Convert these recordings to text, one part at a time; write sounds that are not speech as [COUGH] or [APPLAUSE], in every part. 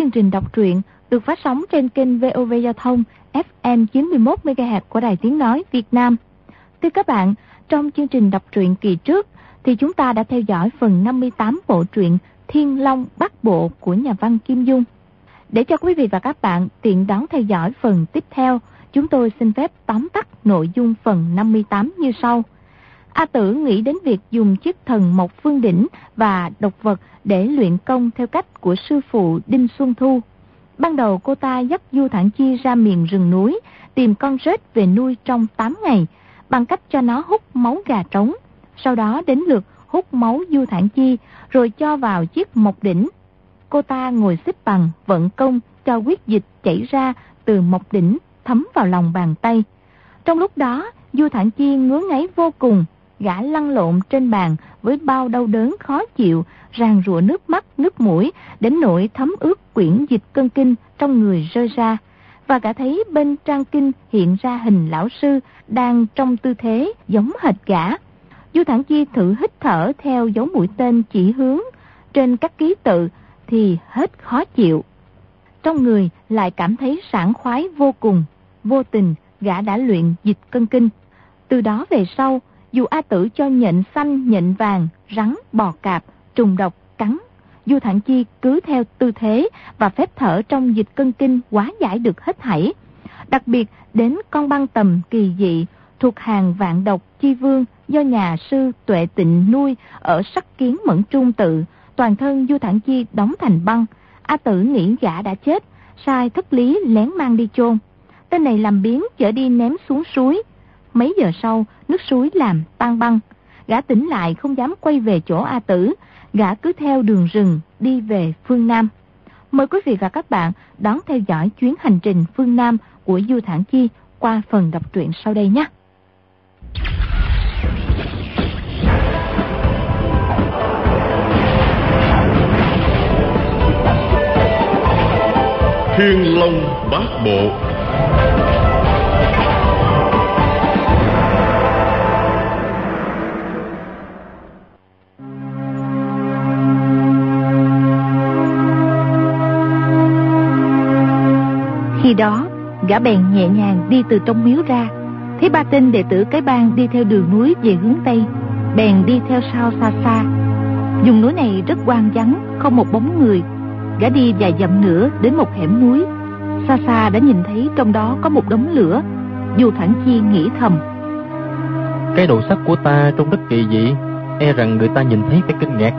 chương trình đọc truyện được phát sóng trên kênh VOV Giao thông FM 91 MHz của Đài Tiếng nói Việt Nam. Thưa các bạn, trong chương trình đọc truyện kỳ trước thì chúng ta đã theo dõi phần 58 bộ truyện Thiên Long Bắc Bộ của nhà văn Kim Dung. Để cho quý vị và các bạn tiện đón theo dõi phần tiếp theo, chúng tôi xin phép tóm tắt nội dung phần 58 như sau. A Tử nghĩ đến việc dùng chiếc thần Mộc Phương Đỉnh và độc vật để luyện công theo cách của sư phụ Đinh Xuân Thu. Ban đầu cô ta dắt Du Thản Chi ra miền rừng núi, tìm con rết về nuôi trong 8 ngày, bằng cách cho nó hút máu gà trống. Sau đó đến lượt hút máu Du Thản Chi, rồi cho vào chiếc mộc đỉnh. Cô ta ngồi xếp bằng, vận công, cho huyết dịch chảy ra từ mộc đỉnh, thấm vào lòng bàn tay. Trong lúc đó, Du Thản Chi ngứa ngáy vô cùng, gã lăn lộn trên bàn với bao đau đớn khó chịu, ràng rụa nước mắt, nước mũi, đến nỗi thấm ướt quyển dịch cân kinh trong người rơi ra. Và gã thấy bên trang kinh hiện ra hình lão sư đang trong tư thế giống hệt gã. Du Thản Chi thử hít thở theo dấu mũi tên chỉ hướng trên các ký tự thì hết khó chịu. Trong người lại cảm thấy sảng khoái vô cùng, vô tình gã đã luyện dịch cân kinh. Từ đó về sau, dù A Tử cho nhện xanh, nhện vàng, rắn, bò cạp, trùng độc, cắn, Du Thản Chi cứ theo tư thế và phép thở trong dịch cân kinh quá giải được hết thảy. Đặc biệt đến con băng tầm kỳ dị thuộc hàng vạn độc chi vương do nhà sư Tuệ Tịnh nuôi ở sắc kiến mẫn trung tự, toàn thân Du Thản Chi đóng thành băng. A Tử nghĩ gã đã chết, sai thất lý lén mang đi chôn. Tên này làm biến chở đi ném xuống suối, Mấy giờ sau, nước suối làm tan băng. Gã tỉnh lại không dám quay về chỗ A Tử. Gã cứ theo đường rừng đi về phương Nam. Mời quý vị và các bạn đón theo dõi chuyến hành trình phương Nam của Du Thản Chi qua phần đọc truyện sau đây nhé. Thiên Long Bát Bộ Khi đó, gã bèn nhẹ nhàng đi từ trong miếu ra, thấy ba tên đệ tử cái bang đi theo đường núi về hướng Tây, bèn đi theo sau xa xa. Dùng núi này rất quang vắng, không một bóng người. Gã đi vài dặm nữa đến một hẻm núi. Xa xa đã nhìn thấy trong đó có một đống lửa. Dù Thẳng Chi nghĩ thầm. Cái đồ sắt của ta trông rất kỳ dị, e rằng người ta nhìn thấy phải kinh ngạc.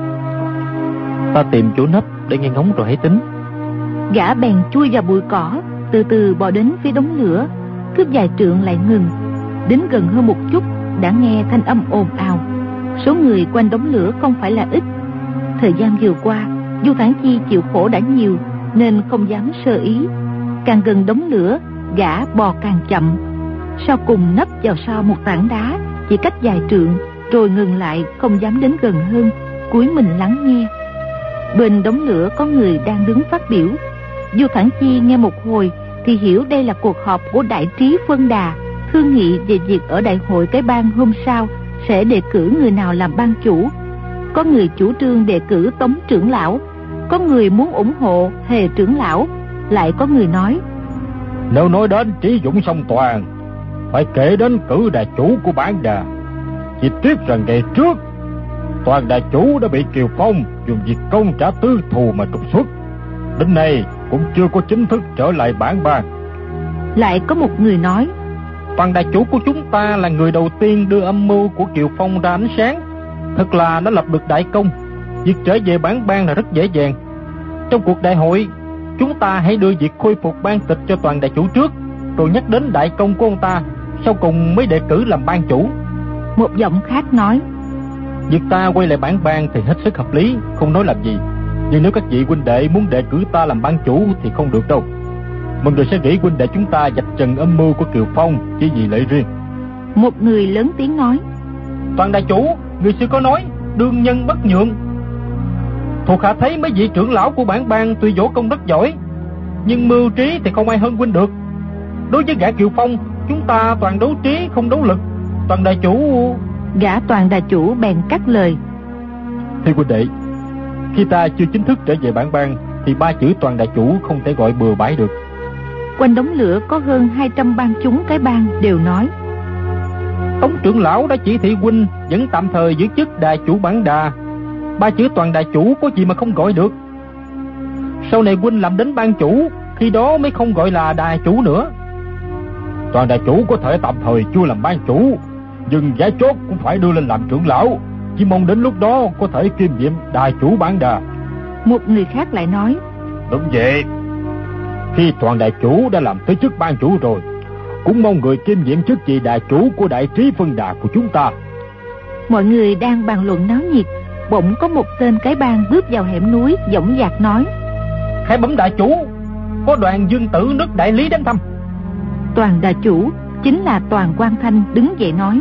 Ta tìm chỗ nấp để nghe ngóng rồi hãy tính. Gã bèn chui vào bụi cỏ, từ từ bò đến phía đống lửa. Cướp dài trượng lại ngừng. Đến gần hơn một chút, đã nghe thanh âm ồn ào. Số người quanh đống lửa không phải là ít. Thời gian vừa qua, du thản chi chịu khổ đã nhiều, nên không dám sơ ý. Càng gần đống lửa, gã bò càng chậm. Sau cùng nấp vào sau một tảng đá, chỉ cách dài trượng, rồi ngừng lại, không dám đến gần hơn. Cúi mình lắng nghe. Bên đống lửa có người đang đứng phát biểu. Du Thản Chi nghe một hồi thì hiểu đây là cuộc họp của đại trí phân đà. Thương nghị về việc ở đại hội cái bang hôm sau sẽ đề cử người nào làm ban chủ. Có người chủ trương đề cử tống trưởng lão. Có người muốn ủng hộ hề trưởng lão. Lại có người nói, nếu nói đến trí dũng song toàn, phải kể đến cử đại chủ của bản đà. Chỉ tiếc rằng ngày trước, toàn đại chủ đã bị kiều phong dùng việc công trả tư thù mà trục xuất. Đến nay cũng chưa có chính thức trở lại bản bang. Lại có một người nói toàn đại chủ của chúng ta là người đầu tiên đưa âm mưu của kiều phong ra ánh sáng. Thật là nó lập được đại công. Việc trở về bản bang là rất dễ dàng. Trong cuộc đại hội chúng ta hãy đưa việc khôi phục ban tịch cho toàn đại chủ trước rồi nhắc đến đại công của ông ta sau cùng mới đề cử làm ban chủ. Một giọng khác nói việc ta quay lại bản bang thì hết sức hợp lý không nói làm gì nhưng nếu các vị huynh đệ muốn đề cử ta làm ban chủ thì không được đâu mọi người sẽ nghĩ huynh đệ chúng ta dạch trần âm mưu của kiều phong chỉ vì lợi riêng một người lớn tiếng nói toàn đại chủ người xưa có nói, đương nhân bất nhượng. Thuộc hạ thấy mấy vị trưởng lão của bản bang tuy võ công rất giỏi, nhưng mưu trí thì không ai hơn huynh được. Đối với gã Kiều Phong, chúng ta toàn đấu trí không đấu lực. Toàn đại chủ... Gã toàn đại chủ bèn cắt lời. Thưa huynh đệ, khi ta chưa chính thức trở về bản bang, thì ba chữ toàn đại chủ không thể gọi bừa bãi được. Quanh đống lửa có hơn 200 bang chúng cái bang đều nói. Tống trưởng lão đã chỉ thị huynh vẫn tạm thời giữ chức đại chủ bản đà. Ba chữ toàn đại chủ có gì mà không gọi được. Sau này huynh làm đến ban chủ, khi đó mới không gọi là đại chủ nữa. Toàn đại chủ có thể tạm thời chưa làm ban chủ, nhưng giá chốt cũng phải đưa lên làm trưởng lão. Chỉ mong đến lúc đó có thể kiêm nhiệm đại chủ bản đà. Một người khác lại nói. Đúng vậy. Khi toàn đại chủ đã làm tới chức ban chủ rồi, cũng mong người kiêm nhiệm chức vị đại chủ của đại trí phân đà của chúng ta. Mọi người đang bàn luận náo nhiệt, bỗng có một tên cái bang bước vào hẻm núi, dõng dạc nói. Khai bấm đại chủ, có đoàn dương tử nước đại lý đến thăm. Toàn đại chủ chính là Toàn Quang Thanh đứng dậy nói.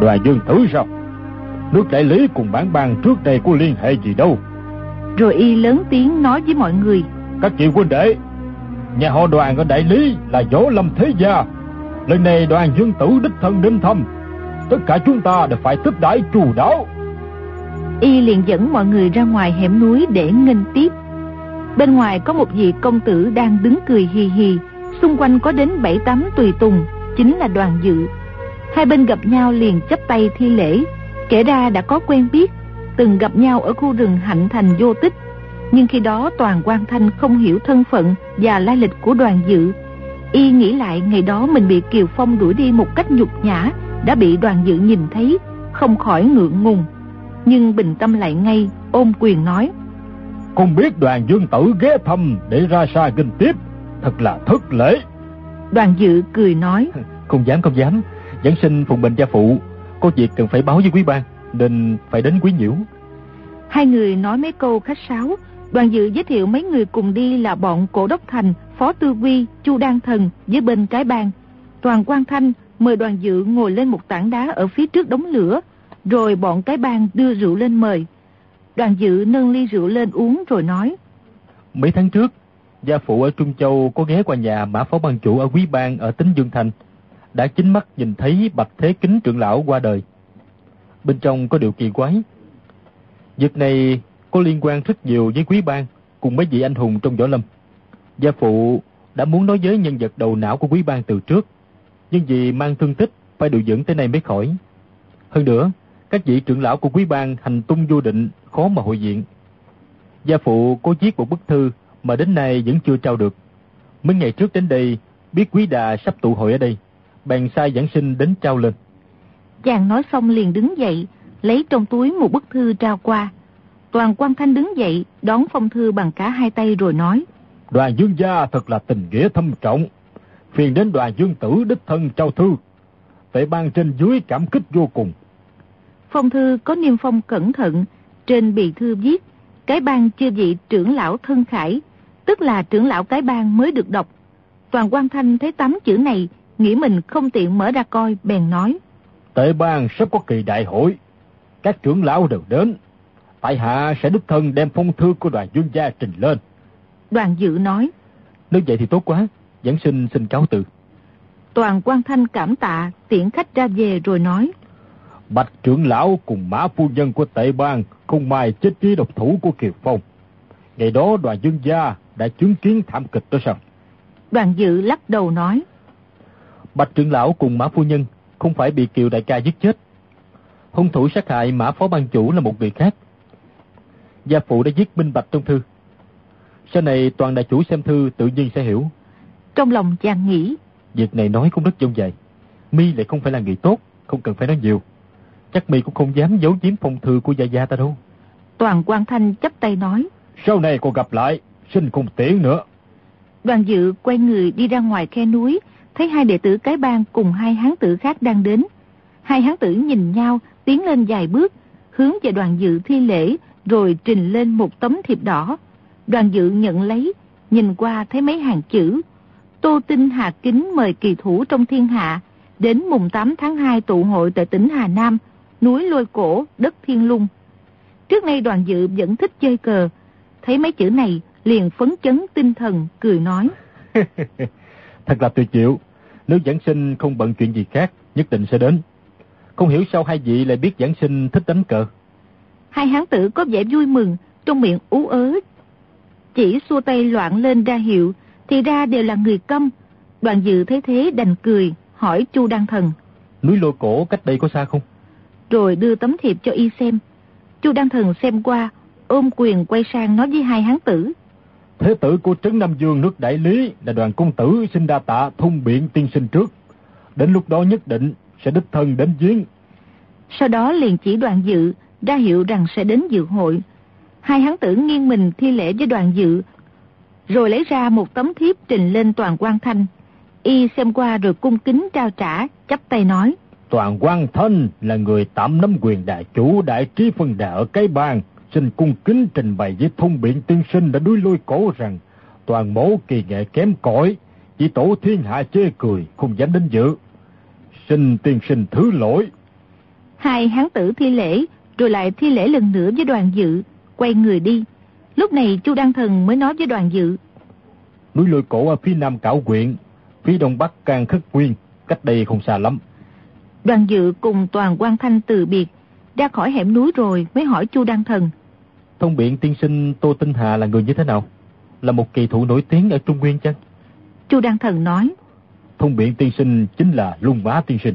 Đoàn dương tử sao? Nước đại lý cùng bản bang trước đây có liên hệ gì đâu. Rồi y lớn tiếng nói với mọi người. Các chị huynh đệ, nhà họ đoàn ở đại lý là võ lâm thế gia. Lần này đoàn dương tử đích thân đến thăm. Tất cả chúng ta đều phải tiếp đãi chu đáo. Y liền dẫn mọi người ra ngoài hẻm núi để nghênh tiếp. Bên ngoài có một vị công tử đang đứng cười hì hì, xung quanh có đến bảy tám tùy tùng, chính là đoàn dự. Hai bên gặp nhau liền chấp tay thi lễ, kể ra đã có quen biết, từng gặp nhau ở khu rừng hạnh thành vô tích. Nhưng khi đó toàn quan thanh không hiểu thân phận và lai lịch của đoàn dự. Y nghĩ lại ngày đó mình bị Kiều Phong đuổi đi một cách nhục nhã, đã bị đoàn dự nhìn thấy, không khỏi ngượng ngùng. Nhưng bình tâm lại ngay, ôm quyền nói. Không biết đoàn dương tử ghé thăm để ra xa kinh tiếp, thật là thất lễ. Đoàn dự cười nói. [LAUGHS] Không dám không dám, dẫn sinh phụng bệnh gia phụ, có việc cần phải báo với quý ban, nên phải đến quý nhiễu. Hai người nói mấy câu khách sáo, đoàn dự giới thiệu mấy người cùng đi là bọn cổ đốc thành, phó tư quy, chu đan thần với bên cái bang. Toàn quan thanh mời đoàn dự ngồi lên một tảng đá ở phía trước đống lửa, rồi bọn cái bang đưa rượu lên mời. Đoàn dự nâng ly rượu lên uống rồi nói. Mấy tháng trước, gia phụ ở Trung Châu có ghé qua nhà mã phó ban chủ ở Quý Bang ở Tính Dương Thành. Đã chính mắt nhìn thấy Bạch Thế Kính trưởng lão qua đời. Bên trong có điều kỳ quái. Việc này có liên quan rất nhiều với Quý Bang cùng mấy vị anh hùng trong võ lâm. Gia phụ đã muốn nói với nhân vật đầu não của Quý Bang từ trước. Nhưng vì mang thương tích phải điều dưỡng tới nay mới khỏi. Hơn nữa, các vị trưởng lão của quý bang hành tung vô định, khó mà hội diện. Gia phụ có viết một bức thư mà đến nay vẫn chưa trao được. Mấy ngày trước đến đây, biết quý đà sắp tụ hội ở đây, bèn sai giảng sinh đến trao lên. Chàng nói xong liền đứng dậy, lấy trong túi một bức thư trao qua. Toàn quan thanh đứng dậy, đón phong thư bằng cả hai tay rồi nói. Đoàn dương gia thật là tình nghĩa thâm trọng. Phiền đến đoàn dương tử đích thân trao thư. Tệ ban trên dưới cảm kích vô cùng. Phong thư có niêm phong cẩn thận, trên bì thư viết, cái bang chưa vị trưởng lão thân khải, tức là trưởng lão cái bang mới được đọc. Toàn quan thanh thấy tám chữ này, nghĩ mình không tiện mở ra coi, bèn nói. Tệ bang sắp có kỳ đại hội, các trưởng lão đều đến. Tại hạ sẽ đích thân đem phong thư của đoàn dương gia trình lên. Đoàn dự nói. Nếu vậy thì tốt quá, dẫn sinh xin cáo từ. Toàn quan thanh cảm tạ, tiễn khách ra về rồi nói. Bạch trưởng lão cùng mã phu nhân của tệ bang không may chết chí độc thủ của Kiều Phong. Ngày đó đoàn dương gia đã chứng kiến thảm kịch đó sao? Đoàn dự lắc đầu nói. Bạch trưởng lão cùng mã phu nhân không phải bị Kiều đại ca giết chết. Hung thủ sát hại mã phó ban chủ là một người khác. Gia phụ đã viết minh bạch trong thư. Sau này toàn đại chủ xem thư tự nhiên sẽ hiểu. Trong lòng chàng nghĩ. Việc này nói cũng rất dông dài. Mi lại không phải là người tốt, không cần phải nói nhiều. Chắc mi cũng không dám giấu giếm phong thư của gia gia ta đâu. Toàn quan thanh chấp tay nói. Sau này còn gặp lại, xin không tiễn nữa. Đoàn dự quay người đi ra ngoài khe núi, thấy hai đệ tử cái bang cùng hai hán tử khác đang đến. Hai hán tử nhìn nhau, tiến lên vài bước, hướng về đoàn dự thi lễ, rồi trình lên một tấm thiệp đỏ. Đoàn dự nhận lấy, nhìn qua thấy mấy hàng chữ. Tô Tinh Hà Kính mời kỳ thủ trong thiên hạ, đến mùng 8 tháng 2 tụ hội tại tỉnh Hà Nam, núi lôi cổ, đất thiên lung. Trước nay đoàn dự vẫn thích chơi cờ, thấy mấy chữ này liền phấn chấn tinh thần, cười nói. [LAUGHS] Thật là tuyệt diệu, nếu giảng sinh không bận chuyện gì khác, nhất định sẽ đến. Không hiểu sao hai vị lại biết giảng sinh thích đánh cờ. Hai hán tử có vẻ vui mừng, trong miệng ú ớ. Chỉ xua tay loạn lên ra hiệu, thì ra đều là người câm. Đoàn dự thấy thế đành cười, hỏi Chu Đăng Thần. Núi lôi cổ cách đây có xa không? Rồi đưa tấm thiệp cho y xem. Chu Đăng Thần xem qua, ôm quyền quay sang nói với hai hán tử. Thế tử của Trấn Nam Dương nước Đại Lý là đoàn công tử xin đa tạ thông biện tiên sinh trước. Đến lúc đó nhất định sẽ đích thân đến giếng. Sau đó liền chỉ đoàn dự, ra hiệu rằng sẽ đến dự hội. Hai hán tử nghiêng mình thi lễ với đoàn dự, rồi lấy ra một tấm thiếp trình lên toàn quan thanh. Y xem qua rồi cung kính trao trả, chắp tay nói. Toàn quan thanh là người tạm nắm quyền đại chủ đại trí phân đà ở cái bang. Xin cung kính trình bày với thông biện tiên sinh đã đuôi lôi cổ rằng toàn mẫu kỳ nghệ kém cỏi chỉ tổ thiên hạ chê cười, không dám đến dự. Xin tiên sinh thứ lỗi. Hai hán tử thi lễ, rồi lại thi lễ lần nữa với đoàn dự, quay người đi. Lúc này Chu Đăng Thần mới nói với đoàn dự. Núi lôi cổ ở phía nam cảo quyện, phía đông bắc can khất nguyên, cách đây không xa lắm. Đoàn dự cùng toàn quan thanh từ biệt, ra khỏi hẻm núi rồi mới hỏi Chu Đăng Thần. Thông biện tiên sinh Tô Tinh Hà là người như thế nào? Là một kỳ thủ nổi tiếng ở Trung Nguyên chăng? Chu Đăng Thần nói. Thông biện tiên sinh chính là Lung Bá tiên sinh.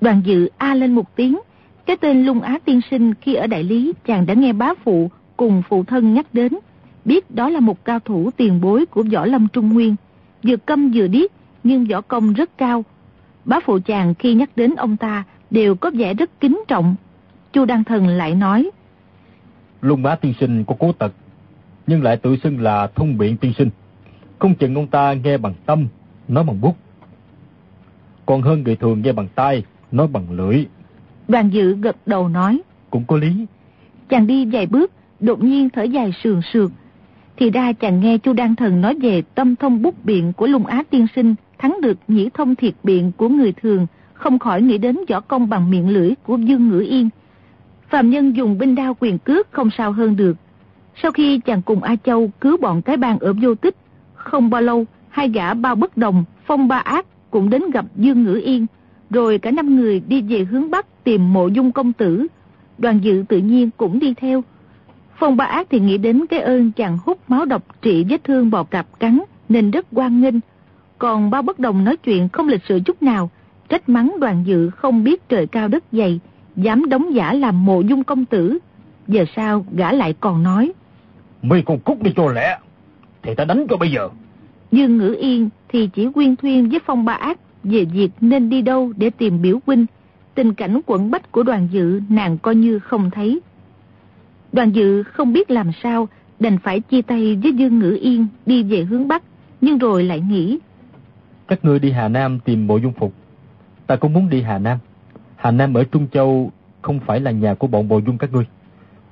Đoàn dự A lên một tiếng. Cái tên Lung Á tiên sinh khi ở Đại Lý chàng đã nghe bá phụ cùng phụ thân nhắc đến. Biết đó là một cao thủ tiền bối của võ lâm Trung Nguyên. Vừa câm vừa điếc nhưng võ công rất cao. Bá phụ chàng khi nhắc đến ông ta đều có vẻ rất kính trọng. Chu Đăng Thần lại nói. Lung bá tiên sinh có cố tật, nhưng lại tự xưng là thông biện tiên sinh. Không chừng ông ta nghe bằng tâm, nói bằng bút. Còn hơn người thường nghe bằng tai, nói bằng lưỡi. Đoàn dự gật đầu nói. Cũng có lý. Chàng đi vài bước, đột nhiên thở dài sườn sượt. Thì ra chàng nghe Chu Đăng Thần nói về tâm thông bút biện của Lung Á tiên sinh thắng được nhĩ thông thiệt biện của người thường, không khỏi nghĩ đến võ công bằng miệng lưỡi của Dương Ngữ Yên. Phạm nhân dùng binh đao quyền cước không sao hơn được. Sau khi chàng cùng A Châu cứu bọn cái bang ở vô tích, không bao lâu, hai gã bao bất đồng, phong ba ác cũng đến gặp Dương Ngữ Yên, rồi cả năm người đi về hướng Bắc tìm mộ dung công tử. Đoàn dự tự nhiên cũng đi theo. Phong ba ác thì nghĩ đến cái ơn chàng hút máu độc trị vết thương bò cạp cắn nên rất quan nghênh. Còn bao bất đồng nói chuyện không lịch sự chút nào, trách mắng đoàn dự không biết trời cao đất dày, dám đóng giả làm mộ dung công tử. Giờ sao gã lại còn nói. Mấy con cút đi cho lẹ, thì ta đánh cho bây giờ. Dương Ngữ Yên thì chỉ quyên thuyên với phong ba ác về việc nên đi đâu để tìm biểu huynh. Tình cảnh quẩn bách của đoàn dự nàng coi như không thấy. Đoàn dự không biết làm sao, đành phải chia tay với Dương Ngữ Yên đi về hướng Bắc, nhưng rồi lại nghĩ. Các ngươi đi Hà Nam tìm bộ dung phục. Ta cũng muốn đi Hà Nam. Hà Nam ở Trung Châu không phải là nhà của bọn Bồ dung các ngươi.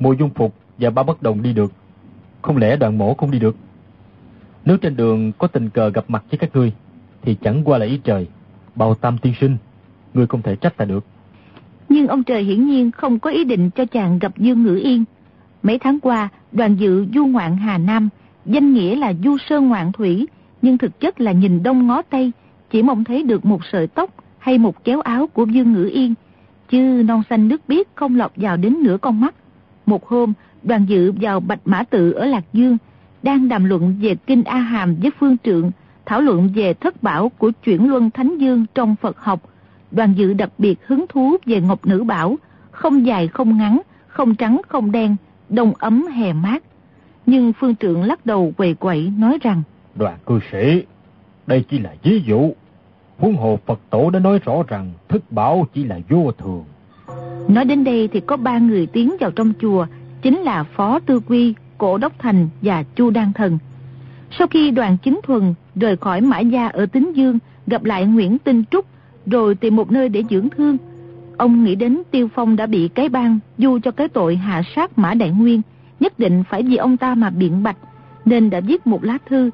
Mộ dung phục và ba bất đồng đi được. Không lẽ đoàn mổ không đi được? Nếu trên đường có tình cờ gặp mặt với các ngươi, thì chẳng qua là ý trời. Bào tam tiên sinh, ngươi không thể trách ta được. Nhưng ông trời hiển nhiên không có ý định cho chàng gặp Dương Ngữ Yên. Mấy tháng qua, đoàn dự du ngoạn Hà Nam, danh nghĩa là du sơn ngoạn thủy, nhưng thực chất là nhìn đông ngó tây, chỉ mong thấy được một sợi tóc hay một chéo áo của Dương Ngữ Yên, chứ non xanh nước biếc không lọt vào đến nửa con mắt. Một hôm, đoàn dự vào Bạch Mã Tự ở Lạc Dương, đang đàm luận về Kinh A Hàm với Phương Trượng, thảo luận về thất bảo của chuyển luân Thánh Dương trong Phật học. Đoàn dự đặc biệt hứng thú về Ngọc Nữ Bảo, không dài không ngắn, không trắng không đen, đông ấm hè mát. Nhưng Phương Trượng lắc đầu quầy quậy nói rằng Đoàn cư sĩ, đây chỉ là ví dụ. Huống hồ Phật tổ đã nói rõ rằng thức bảo chỉ là vô thường. Nói đến đây thì có ba người tiến vào trong chùa, chính là Phó Tư Quy, Cổ Đốc Thành và Chu Đan Thần. Sau khi đoàn chính thuần rời khỏi Mã Gia ở Tính Dương, gặp lại Nguyễn Tinh Trúc, rồi tìm một nơi để dưỡng thương, ông nghĩ đến Tiêu Phong đã bị cái bang du cho cái tội hạ sát Mã Đại Nguyên, nhất định phải vì ông ta mà biện bạch, nên đã viết một lá thư,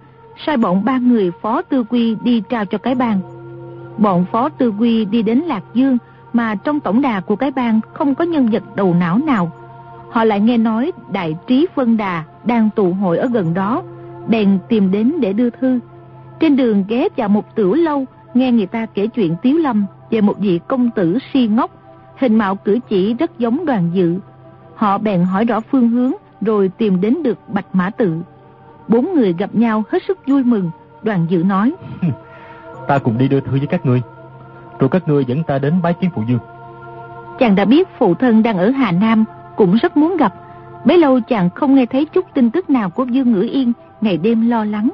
sai bọn ba người Phó Tư Quy đi trao cho cái bang. Bọn Phó Tư Quy đi đến Lạc Dương, mà trong tổng đà của cái bang không có nhân vật đầu não nào. Họ lại nghe nói đại trí phân đà đang tụ hội ở gần đó, bèn tìm đến để đưa thư. Trên đường ghé vào một tiểu lâu, nghe người ta kể chuyện Tiếu Lâm về một vị công tử si ngốc, hình mạo cử chỉ rất giống đoàn dự. Họ bèn hỏi rõ phương hướng rồi tìm đến được Bạch Mã Tự. Bốn người gặp nhau hết sức vui mừng, đoàn dự nói. [LAUGHS] ta cùng đi đưa thư với các ngươi, rồi các ngươi dẫn ta đến bái kiến phụ dương. Chàng đã biết phụ thân đang ở Hà Nam, cũng rất muốn gặp. Bấy lâu chàng không nghe thấy chút tin tức nào của Dương Ngữ Yên, ngày đêm lo lắng.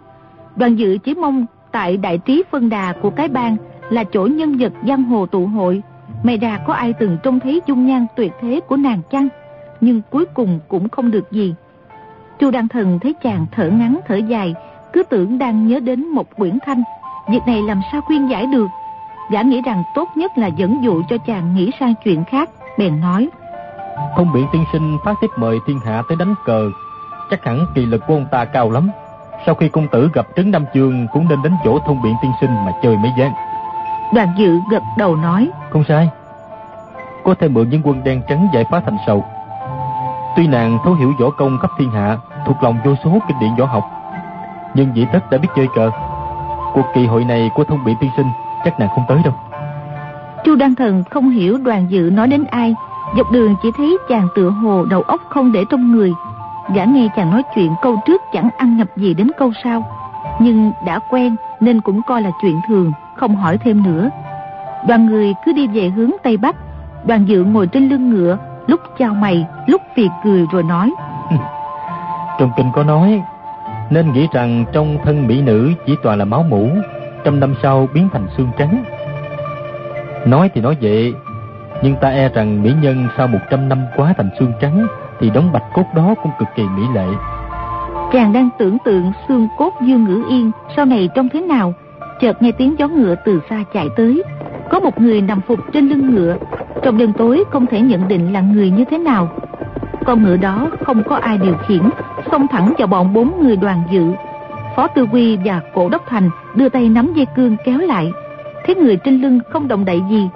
Đoàn dự chỉ mong tại đại trí phân đà của cái bang là chỗ nhân vật giang hồ tụ hội. May đà có ai từng trông thấy dung nhan tuyệt thế của nàng chăng? Nhưng cuối cùng cũng không được gì. Chu Đăng Thần thấy chàng thở ngắn thở dài, cứ tưởng đang nhớ đến một quyển thanh. Việc này làm sao khuyên giải được? Gã nghĩ rằng tốt nhất là dẫn dụ cho chàng nghĩ sang chuyện khác, bèn nói. Không biện tiên sinh phát tiếp mời thiên hạ tới đánh cờ, chắc hẳn kỳ lực của ông ta cao lắm. Sau khi công tử gặp Trấn Nam Chương cũng nên đến chỗ thông biện tiên sinh mà chơi mấy gián. Đoàn dự gật đầu nói. Không sai. Có thể mượn những quân đen trắng giải phá thành sầu. Tuy nàng thấu hiểu võ công khắp thiên hạ, thuộc lòng vô số kinh điển võ học, nhưng dĩ tất đã biết chơi cờ. Cuộc kỳ hội này của thông biện tiên sinh chắc nàng không tới đâu. Chu Đăng Thần không hiểu đoàn dự nói đến ai, dọc đường chỉ thấy chàng tựa hồ đầu óc không để trong người. Gã nghe chàng nói chuyện câu trước chẳng ăn nhập gì đến câu sau, nhưng đã quen nên cũng coi là chuyện thường, không hỏi thêm nữa. Đoàn người cứ đi về hướng Tây Bắc, đoàn dự ngồi trên lưng ngựa, lúc chào mày, lúc phì cười rồi nói. [LAUGHS] Trong kinh có nói, nên nghĩ rằng trong thân mỹ nữ chỉ toàn là máu mũ, trăm năm sau biến thành xương trắng. Nói thì nói vậy, nhưng ta e rằng mỹ nhân sau một trăm năm quá thành xương trắng thì đống bạch cốt đó cũng cực kỳ mỹ lệ. Chàng đang tưởng tượng xương cốt Dương Ngữ Yên sau này trông thế nào, chợt nghe tiếng gió ngựa từ xa chạy tới. Có một người nằm phục trên lưng ngựa, trong đêm tối không thể nhận định là người như thế nào. Con ngựa đó không có ai điều khiển, xông thẳng vào bọn bốn người đoàn dự. Phó Tư Quy và Cổ Đốc Thành đưa tay nắm dây cương kéo lại. Thấy người trên lưng không động đậy gì.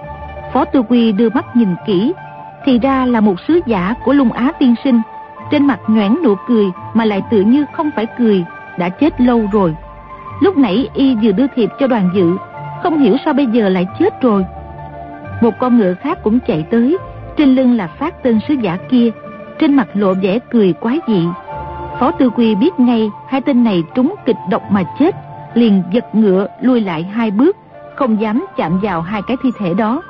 Phó Tư Quy đưa mắt nhìn kỹ, thì ra là một sứ giả của Lung Á tiên sinh. Trên mặt nhoẻn nụ cười mà lại tự như không phải cười, đã chết lâu rồi. Lúc nãy y vừa đưa thiệp cho đoàn dự, không hiểu sao bây giờ lại chết rồi. Một con ngựa khác cũng chạy tới, trên lưng là phát tên sứ giả kia, trên mặt lộ vẻ cười quái dị. Phó Tư Quy biết ngay hai tên này trúng kịch độc mà chết, liền giật ngựa lui lại hai bước, không dám chạm vào hai cái thi thể đó.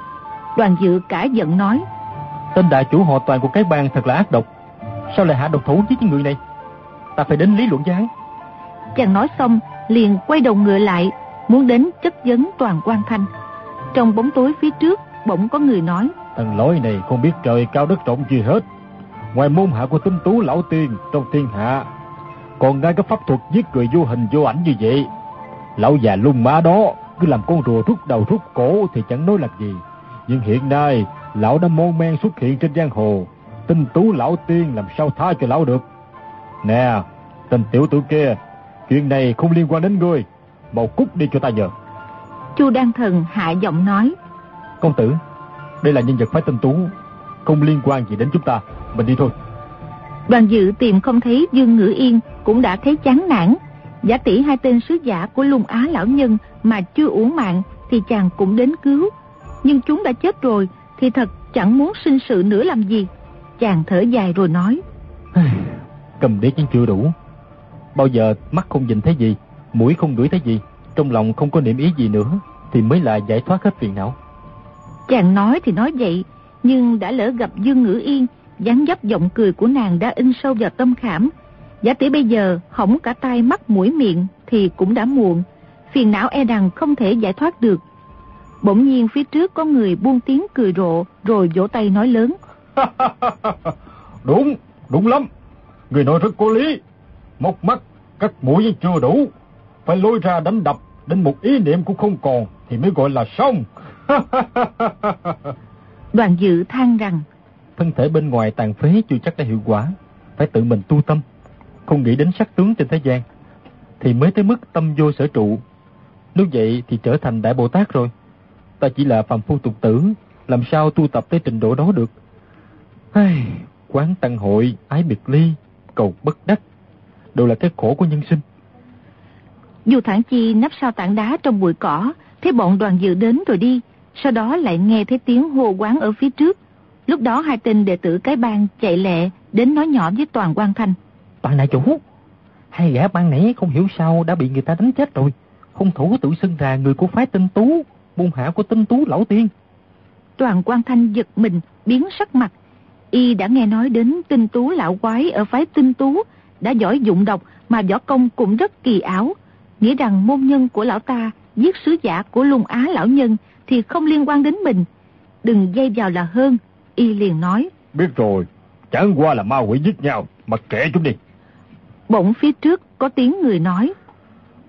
Đoàn dự cả giận nói. Tên đại chủ họ toàn của cái bang thật là ác độc. Sao lại hạ độc thủ với những người này? Ta phải đến lý luận với hắn. Chàng nói xong, liền quay đầu ngựa lại, muốn đến chất vấn toàn quan thanh. Trong bóng tối phía trước, bỗng có người nói. Thằng lối này không biết trời cao đất rộng gì hết. Ngoài môn hạ của tinh tú lão tiên trong thiên hạ, còn ngay cái pháp thuật giết người vô hình vô ảnh như vậy. Lão già lung má đó cứ làm con rùa rút đầu rút cổ thì chẳng nói là gì. Nhưng hiện nay, lão đã môn men xuất hiện trên giang hồ. Tinh tú lão tiên làm sao tha cho lão được. Nè, tên tiểu tử kia, chuyện này không liên quan đến ngươi. Mau cút đi cho ta nhờ. Chu Đan Thần hạ giọng nói. Công tử, đây là nhân vật phái tinh tú, không liên quan gì đến chúng ta. Mình đi thôi. Đoàn dự tìm không thấy Dương Ngữ Yên cũng đã thấy chán nản. Giả tỷ hai tên sứ giả của lung á lão nhân mà chưa uổng mạng thì chàng cũng đến cứu. Nhưng chúng đã chết rồi thì thật chẳng muốn sinh sự nữa làm gì. Chàng thở dài rồi nói. [SIGHS] Cầm đế chứ chưa đủ. Bao giờ mắt không nhìn thấy gì, mũi không ngửi thấy gì, trong lòng không có niệm ý gì nữa thì mới là giải thoát hết phiền não. Chàng nói thì nói vậy, nhưng đã lỡ gặp Dương Ngữ Yên dáng dấp giọng cười của nàng đã in sâu vào tâm khảm. Giả tỷ bây giờ hỏng cả tai mắt mũi miệng thì cũng đã muộn. Phiền não e rằng không thể giải thoát được. Bỗng nhiên phía trước có người buông tiếng cười rộ rồi vỗ tay nói lớn. [LAUGHS] đúng, đúng lắm. Người nói rất có lý. Một mắt, cắt mũi chưa đủ. Phải lôi ra đánh đập, đến một ý niệm cũng không còn thì mới gọi là xong. [LAUGHS] Đoàn dự than rằng thân thể bên ngoài tàn phế chưa chắc đã hiệu quả, phải tự mình tu tâm, không nghĩ đến sắc tướng trên thế gian, thì mới tới mức tâm vô sở trụ. Nếu vậy thì trở thành Đại Bồ Tát rồi. Ta chỉ là phàm phu tục tử, làm sao tu tập tới trình độ đó được. Ai, quán tăng hội, ái biệt ly, cầu bất đắc, đều là cái khổ của nhân sinh. Dù thẳng chi nắp sau tảng đá trong bụi cỏ, thấy bọn đoàn dự đến rồi đi, sau đó lại nghe thấy tiếng hô quán ở phía trước. Lúc đó hai tên đệ tử cái bang chạy lẹ đến nói nhỏ với toàn quan thanh. Toàn đại chủ, hai gã ban nãy không hiểu sao đã bị người ta đánh chết rồi. Hung thủ tự xưng ra người của phái tinh tú, môn hạ của tinh tú lão tiên. Toàn quan thanh giật mình, biến sắc mặt. Y đã nghe nói đến tinh tú lão quái ở phái tinh tú, đã giỏi dụng độc mà võ công cũng rất kỳ ảo. Nghĩ rằng môn nhân của lão ta giết sứ giả của lung á lão nhân thì không liên quan đến mình. Đừng dây vào là hơn. Y liền nói. Biết rồi, chẳng qua là ma quỷ giết nhau, mặc kệ chúng đi. Bỗng phía trước có tiếng người nói.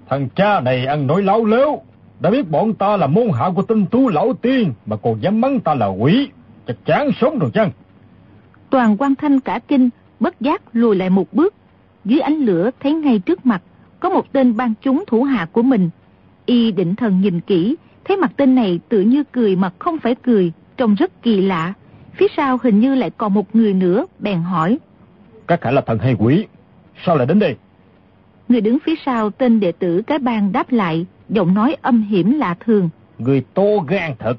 Thằng cha này ăn nói láo lếu, đã biết bọn ta là môn hạ của tinh tú lão tiên mà còn dám mắng ta là quỷ, chắc chán sống rồi chăng? Toàn quan thanh cả kinh, bất giác lùi lại một bước. Dưới ánh lửa thấy ngay trước mặt, có một tên ban chúng thủ hạ của mình. Y định thần nhìn kỹ, thấy mặt tên này tự như cười mà không phải cười, trông rất kỳ lạ. Phía sau hình như lại còn một người nữa, bèn hỏi. Các hạ là thần hay quỷ, sao lại đến đây? Người đứng phía sau tên đệ tử cái bang đáp lại, giọng nói âm hiểm lạ thường. Người to gan thật.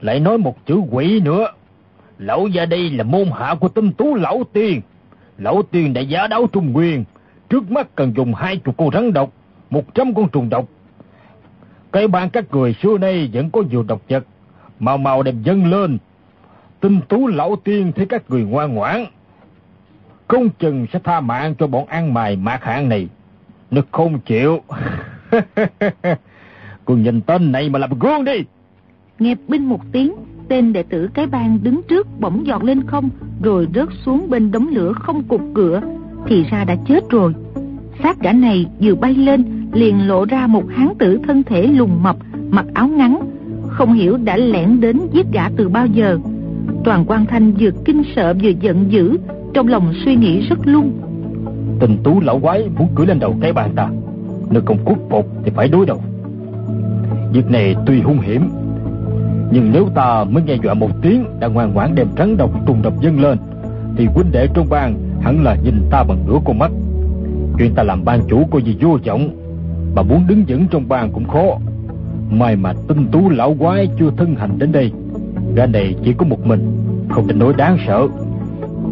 Lại nói một chữ quỷ nữa. Lão gia đây là môn hạ của tinh tú lão tiên. Lão tiên đã giá đáo trung nguyên. Trước mắt cần dùng hai chục con rắn độc, một trăm con trùng độc. Cái ban các người xưa nay vẫn có nhiều độc vật. màu màu đẹp dâng lên. Tinh tú lão tiên thấy các người ngoan ngoãn. không chừng sẽ tha mạng cho bọn ăn mày mạc hạng này. Nó không chịu. [LAUGHS] Còn nhìn tên này mà làm gương đi. Nghe binh một tiếng, tên đệ tử cái bang đứng trước bỗng giọt lên không, rồi rớt xuống bên đống lửa không cục cửa, thì ra đã chết rồi. Xác gã này vừa bay lên, liền lộ ra một hán tử thân thể lùng mập, mặc áo ngắn, không hiểu đã lẻn đến giết gã từ bao giờ. Toàn quan thanh vừa kinh sợ vừa giận dữ, trong lòng suy nghĩ rất lung. Tình tú lão quái muốn cưỡi lên đầu cái bàn ta, nếu không cút bột thì phải đối đầu. Việc này tuy hung hiểm, nhưng nếu ta mới nghe dọa một tiếng đã ngoan ngoãn đem trắng độc trùng độc dâng lên, thì huynh đệ trong bang hẳn là nhìn ta bằng nửa con mắt. Chuyện ta làm ban chủ có gì vô vọng, mà muốn đứng vững trong bang cũng khó. May mà tinh tú lão quái chưa thân hành đến đây, gã này chỉ có một mình, không thể nói đáng sợ.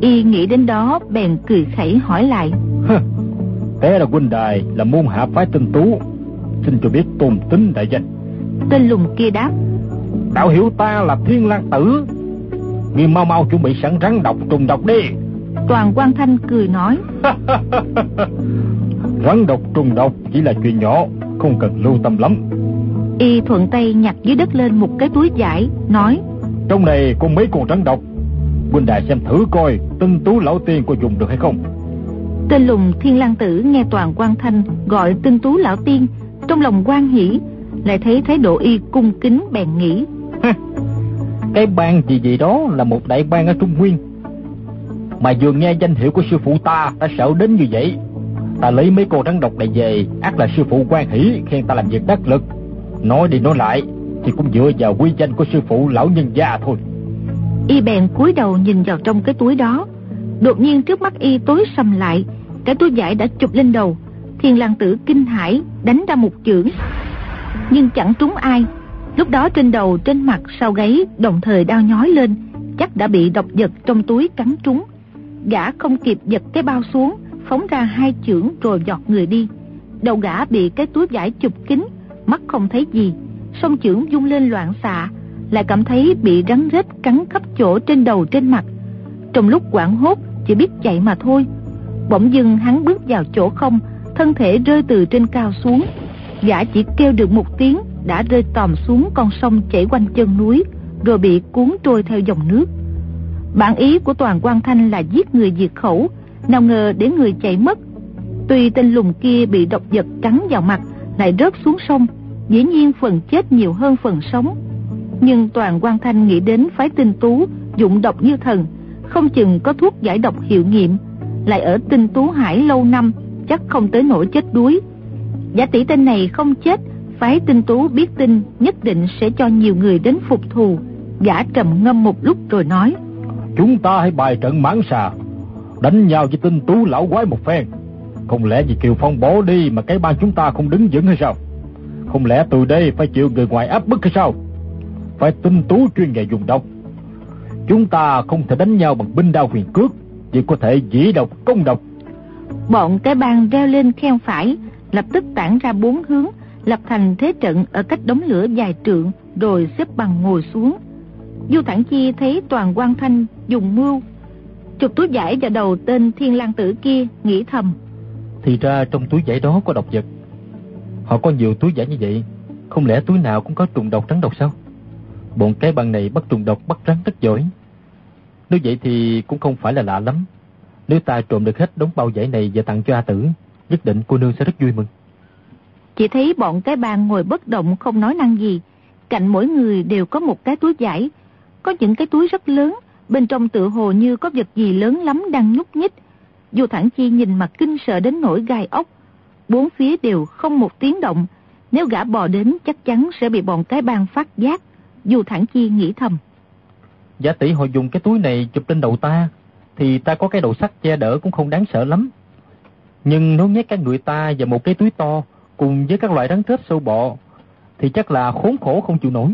Y nghĩ đến đó bèn cười khẩy hỏi lại. Té là huynh đài là môn hạ phái tinh tú, xin cho biết tôn tính đại danh. Tên lùng kia đáp. Đạo hiểu ta là thiên lang tử, ngươi mau mau chuẩn bị sẵn rắn độc trùng độc đi. Toàn quan thanh cười nói. [LAUGHS] rắn độc trùng độc chỉ là chuyện nhỏ, không cần lưu tâm lắm. Y thuận tay nhặt dưới đất lên một cái túi vải, nói. Trong này có mấy con rắn độc, huynh đại xem thử coi tinh tú lão tiên có dùng được hay không. Tên lùng thiên lang tử nghe toàn quan thanh gọi tinh tú lão tiên, trong lòng quan hỷ, lại thấy thái độ y cung kính bèn nghĩ. Cái bang gì gì đó là một đại bang ở Trung Nguyên. Mà vừa nghe danh hiệu của sư phụ ta đã sợ đến như vậy. Ta lấy mấy cô rắn độc này về, ác là sư phụ quan hỷ khen ta làm việc đắc lực. Nói đi nói lại, thì cũng dựa vào quy danh của sư phụ lão nhân gia thôi. Y bèn cúi đầu nhìn vào trong cái túi đó. Đột nhiên trước mắt y tối sầm lại, cái túi vải đã chụp lên đầu. Thiên lang tử kinh hãi đánh ra một chưởng, nhưng chẳng trúng ai. Lúc đó trên đầu, trên mặt, sau gáy đồng thời đau nhói lên, chắc đã bị độc vật trong túi cắn trúng. Gã không kịp giật cái bao xuống, phóng ra hai chưởng rồi giọt người đi. Đầu gã bị cái túi vải chụp kín, mắt không thấy gì, song chưởng dung lên loạn xạ, lại cảm thấy bị rắn rết cắn khắp chỗ trên đầu trên mặt. Trong lúc quảng hốt, chỉ biết chạy mà thôi. Bỗng dưng hắn bước vào chỗ không, thân thể rơi từ trên cao xuống. Gã chỉ kêu được một tiếng đã rơi tòm xuống con sông chảy quanh chân núi, rồi bị cuốn trôi theo dòng nước. Bản ý của toàn quan thanh là giết người diệt khẩu, nào ngờ để người chạy mất. Tuy tên lùng kia bị độc vật cắn vào mặt, lại rớt xuống sông, dĩ nhiên phần chết nhiều hơn phần sống. Nhưng toàn quan thanh nghĩ đến phái tinh tú, dụng độc như thần, không chừng có thuốc giải độc hiệu nghiệm, lại ở tinh tú hải lâu năm, chắc không tới nỗi chết đuối. Giả tỷ tên này không chết, phái tinh tú biết tin nhất định sẽ cho nhiều người đến phục thù, Gã trầm ngâm một lúc rồi nói Chúng ta hãy bài trận mãn xà Đánh nhau với tinh tú lão quái một phen. Không lẽ vì Kiều Phong bỏ đi Mà cái bang chúng ta không đứng vững hay sao? Không lẽ từ đây phải chịu người ngoài áp bức hay sao? Phải tinh tú chuyên nghề dùng độc. Chúng ta không thể đánh nhau bằng binh đao huyền cước, Chỉ có thể dĩ độc, công độc. Bọn cái bang reo lên khen phải, Lập tức tản ra bốn hướng, Lập thành thế trận ở cách đống lửa dài trượng, Rồi xếp bằng ngồi xuống. Du Thản Chi thấy toàn quan thanh dùng mưu Chụp túi giải vào đầu tên thiên lang tử kia Nghĩ thầm. Thì ra trong túi giải đó có độc vật. Họ có nhiều túi giải như vậy Không lẽ túi nào cũng có trùng độc rắn độc sao? Bọn cái băng này bắt trùng độc bắt rắn rất giỏi. Nếu vậy thì cũng không phải là lạ lắm. Nếu ta trộm được hết đống bao giải này Và tặng cho A Tử Nhất định cô nương sẽ rất vui mừng. Chỉ thấy bọn cái bàn ngồi bất động không nói năng gì. Cạnh mỗi người đều có một cái túi giải Có những cái túi rất lớn Bên trong tự hồ như có vật gì lớn lắm đang nhúc nhích. Dù thẳng chi nhìn mặt kinh sợ đến nỗi gai ốc. Bốn phía đều không một tiếng động. Nếu gã bò đến chắc chắn sẽ bị bọn cái bang phát giác. Dù thẳng chi nghĩ thầm. Giả tỷ họ dùng cái túi này chụp lên đầu ta Thì ta có cái đầu sắt che đỡ cũng không đáng sợ lắm. Nhưng nếu nhét các người ta vào một cái túi to Cùng với các loại rắn thớp sâu bọ Thì chắc là khốn khổ không chịu nổi.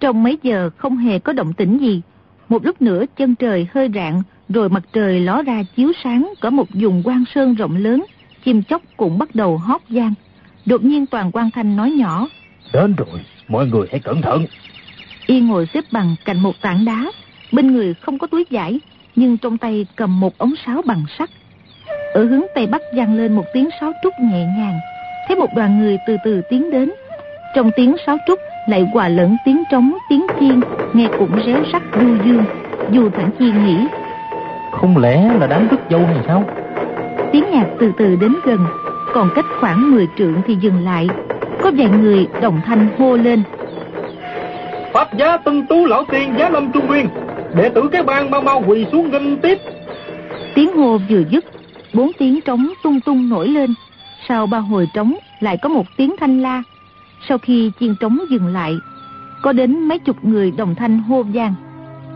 Trong mấy giờ không hề có động tĩnh gì một lúc nữa chân trời hơi rạng, rồi mặt trời ló ra chiếu sáng có một vùng quang sơn rộng lớn, chim chóc cũng bắt đầu hót gian. Đột nhiên toàn quan thanh nói nhỏ. Đến rồi, mọi người hãy cẩn thận. Y ngồi xếp bằng cạnh một tảng đá, bên người không có túi giải, nhưng trong tay cầm một ống sáo bằng sắt. Ở hướng tây bắc vang lên một tiếng sáo trúc nhẹ nhàng, thấy một đoàn người từ từ tiến đến. Trong tiếng sáo trúc lại hòa lẫn tiếng trống tiếng chiên nghe cũng réo sắc du dương. Dù thẳng chiên nghĩ không lẽ là đám rước dâu hay sao? tiếng nhạc từ từ đến gần. Còn cách khoảng 10 trượng thì dừng lại. Có vài người đồng thanh hô lên. Pháp giá tân tú lão tiên giá lâm trung nguyên đệ tử cái bang mau mau quỳ xuống nghênh tiếp. Tiếng hô vừa dứt bốn tiếng trống tung tung nổi lên. Sau ba hồi trống lại có một tiếng thanh la sau khi chiên trống dừng lại, có đến mấy chục người đồng thanh hô vang.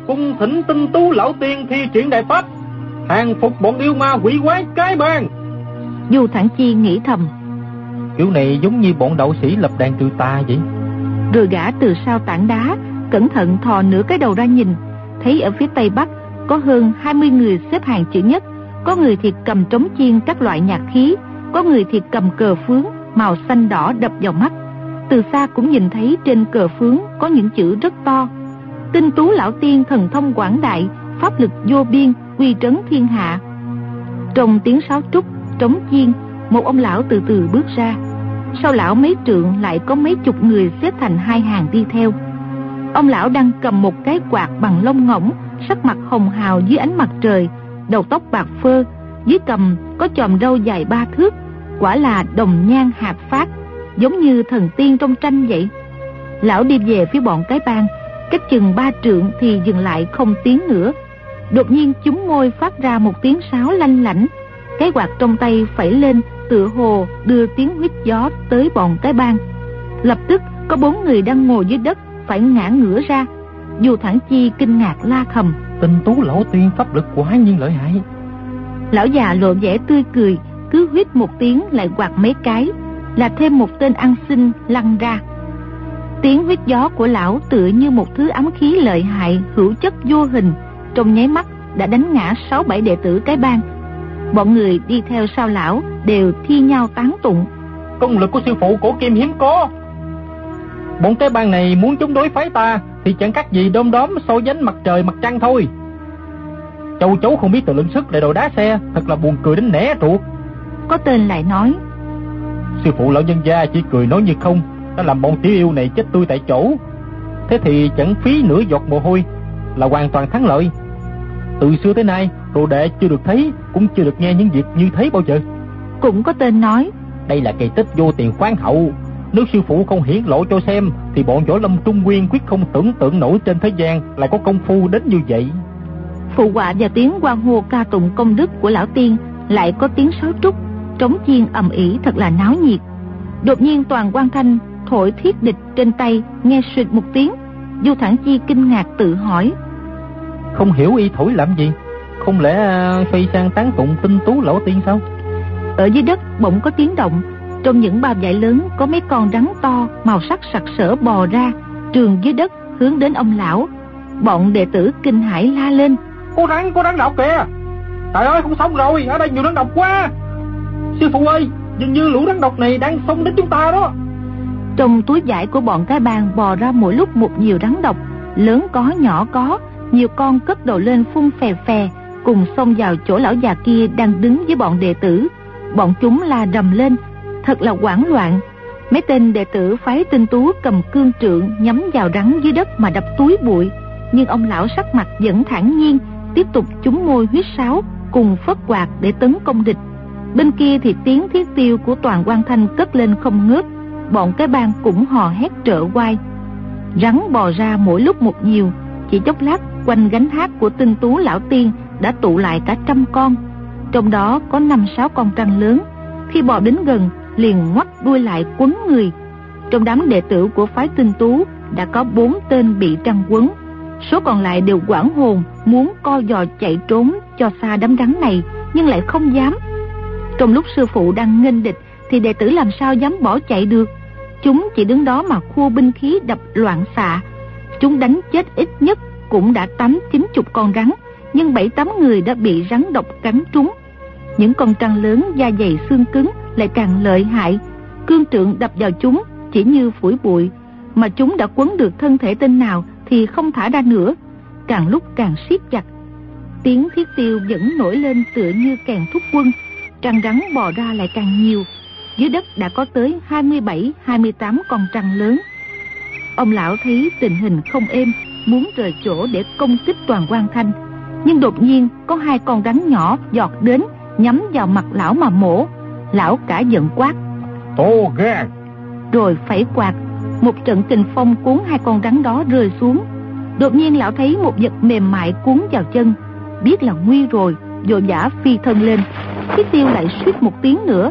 Cung thỉnh tinh tú lão tiên thi triển đại pháp, hàng phục bọn yêu ma quỷ quái cái bang. Du Thẳng Chi nghĩ thầm. Kiểu này giống như bọn đạo sĩ lập đàn trừ ta vậy. Rồi gã từ sau tảng đá, cẩn thận thò nửa cái đầu ra nhìn, thấy ở phía tây bắc có hơn 20 người xếp hàng chữ nhất, có người thì cầm trống chiên các loại nhạc khí, có người thì cầm cờ phướng màu xanh đỏ đập vào mắt từ xa cũng nhìn thấy trên cờ phướng có những chữ rất to. Tinh tú lão tiên thần thông quảng đại, pháp lực vô biên quy trấn thiên hạ. Trong tiếng sáo trúc, trống chiên, một ông lão từ từ bước ra. Sau lão mấy trượng lại có mấy chục người xếp thành hai hàng đi theo. Ông lão đang cầm một cái quạt bằng lông ngỗng, sắc mặt hồng hào dưới ánh mặt trời, đầu tóc bạc phơ, dưới cầm có chòm râu dài ba thước, quả là đồng nhan hạt phát giống như thần tiên trong tranh vậy. Lão đi về phía bọn cái bang, cách chừng ba trượng thì dừng lại không tiếng nữa. Đột nhiên chúng môi phát ra một tiếng sáo lanh lảnh, cái quạt trong tay phẩy lên tựa hồ đưa tiếng huyết gió tới bọn cái bang. Lập tức có bốn người đang ngồi dưới đất phải ngã ngửa ra. Dù thẳng chi kinh ngạc la thầm. Tinh tú lão tiên pháp lực quá nhiên lợi hại. Lão già lộ vẻ tươi cười, cứ huyết một tiếng lại quạt mấy cái, là thêm một tên ăn xin lăn ra. Tiếng huyết gió của lão tựa như một thứ ấm khí lợi hại hữu chất vô hình. Trong nháy mắt đã đánh ngã sáu bảy đệ tử cái bang. Bọn người đi theo sau lão đều thi nhau tán tụng. Công lực của sư phụ cổ kim hiếm có. Bọn cái bang này muốn chống đối phái ta thì chẳng khác gì đom đóm so dánh mặt trời mặt trăng thôi. Châu chấu không biết tự lượng sức lại đồ đá xe thật là buồn cười đến nẻ ruột. Có tên lại nói Sư phụ lão nhân gia chỉ cười nói như không Đã làm bọn tiểu yêu này chết tươi tại chỗ. Thế thì chẳng phí nửa giọt mồ hôi Là hoàn toàn thắng lợi. Từ xưa tới nay Đồ đệ chưa được thấy Cũng chưa được nghe những việc như thế bao giờ. Cũng có tên nói Đây là kỳ tích vô tiền khoáng hậu. Nếu sư phụ không hiển lộ cho xem Thì bọn võ lâm trung nguyên quyết không tưởng tượng nổi trên thế gian Lại có công phu đến như vậy. Phụ họa và tiếng quan hô ca tụng công đức của lão tiên Lại có tiếng sáo trúc trống chiên ầm ĩ thật là náo nhiệt đột nhiên toàn quan thanh thổi thiết địch trên tay nghe suyệt một tiếng Du Thản Chi kinh ngạc tự hỏi. Không hiểu y thổi làm gì? Không lẽ à, xoay sang tán tụng tinh tú lão tiên sao? Ở dưới đất bỗng có tiếng động, trong những bao vải lớn có mấy con rắn to màu sắc sặc sỡ bò ra, trường dưới đất hướng đến ông lão. Bọn đệ tử kinh hãi la lên. Cô rắn, cô rắn độc kìa! Trời ơi, không xong rồi, ở đây nhiều rắn độc quá! Sư phụ ơi, dường như lũ rắn độc này đang xông đến chúng ta đó. Trong túi vải của bọn cái bang bò ra mỗi lúc một nhiều rắn độc, lớn có nhỏ có, nhiều con cất đầu lên phun phè phè, cùng xông vào chỗ lão già kia đang đứng với bọn đệ tử. Bọn chúng la rầm lên, thật là hoảng loạn. Mấy tên đệ tử phái tinh tú cầm cương trượng nhắm vào rắn dưới đất mà đập túi bụi. Nhưng ông lão sắc mặt vẫn thản nhiên, tiếp tục chúng môi huyết sáo cùng phất quạt để tấn công địch. Bên kia thì tiếng thiết tiêu của toàn quan thanh cất lên không ngớt, bọn cái bang cũng hò hét trợ quay. Rắn bò ra mỗi lúc một nhiều, chỉ chốc lát quanh gánh hát của tinh tú lão tiên đã tụ lại cả trăm con. Trong đó có năm sáu con trăng lớn. Khi bò đến gần, liền ngoắt đuôi lại quấn người. Trong đám đệ tử của phái tinh tú đã có bốn tên bị trăng quấn. Số còn lại đều quảng hồn muốn co giò chạy trốn cho xa đám rắn này nhưng lại không dám. Trong lúc sư phụ đang nghênh địch thì đệ tử làm sao dám bỏ chạy được. Chúng chỉ đứng đó mà khua binh khí đập loạn xạ. Chúng đánh chết ít nhất cũng đã tám chín chục con rắn, nhưng bảy tám người đã bị rắn độc cắn trúng. Những con trăng lớn da dày xương cứng lại càng lợi hại, cương trượng đập vào chúng chỉ như phủi bụi, mà chúng đã quấn được thân thể tên nào thì không thả ra nữa, càng lúc càng siết chặt. Tiếng thiết tiêu vẫn nổi lên tựa như kèn thúc quân, trăng rắn bò ra lại càng nhiều, dưới đất đã có tới 27-28 con trăng lớn. Ông lão thấy tình hình không êm, muốn rời chỗ để công kích toàn quan thanh. Nhưng đột nhiên có hai con rắn nhỏ giọt đến, nhắm vào mặt lão mà mổ. Lão cả giận quát. Tô gan! Rồi phẩy quạt, một trận kình phong cuốn hai con rắn đó rơi xuống. Đột nhiên lão thấy một vật mềm mại cuốn vào chân, biết là nguy rồi, vội vã phi thân lên. Cái tiêu lại suýt một tiếng nữa,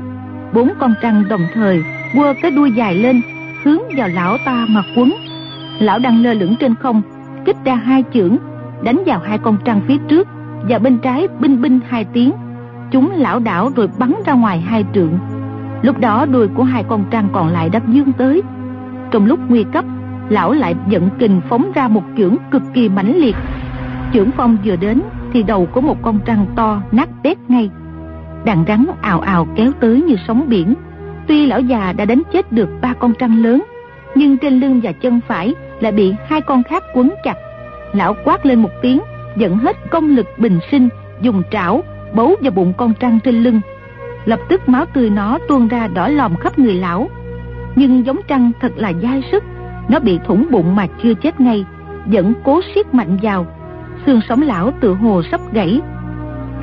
bốn con trăng đồng thời quơ cái đuôi dài lên hướng vào lão ta mà quấn. Lão đang lơ lửng trên không kích ra hai chưởng đánh vào hai con trăng phía trước và bên trái binh binh hai tiếng. Chúng lão đảo rồi bắn ra ngoài hai trượng. Lúc đó đuôi của hai con trăng còn lại đã dương tới. Trong lúc nguy cấp lão lại giận kình phóng ra một chưởng cực kỳ mãnh liệt. Chưởng phong vừa đến thì đầu của một con trăng to nát bét ngay đàn rắn ào ào kéo tới như sóng biển. Tuy lão già đã đánh chết được ba con trăng lớn, nhưng trên lưng và chân phải lại bị hai con khác quấn chặt. Lão quát lên một tiếng, dẫn hết công lực bình sinh, dùng trảo, bấu vào bụng con trăng trên lưng. Lập tức máu tươi nó tuôn ra đỏ lòm khắp người lão. Nhưng giống trăng thật là dai sức, nó bị thủng bụng mà chưa chết ngay, vẫn cố siết mạnh vào. Xương sống lão tự hồ sắp gãy.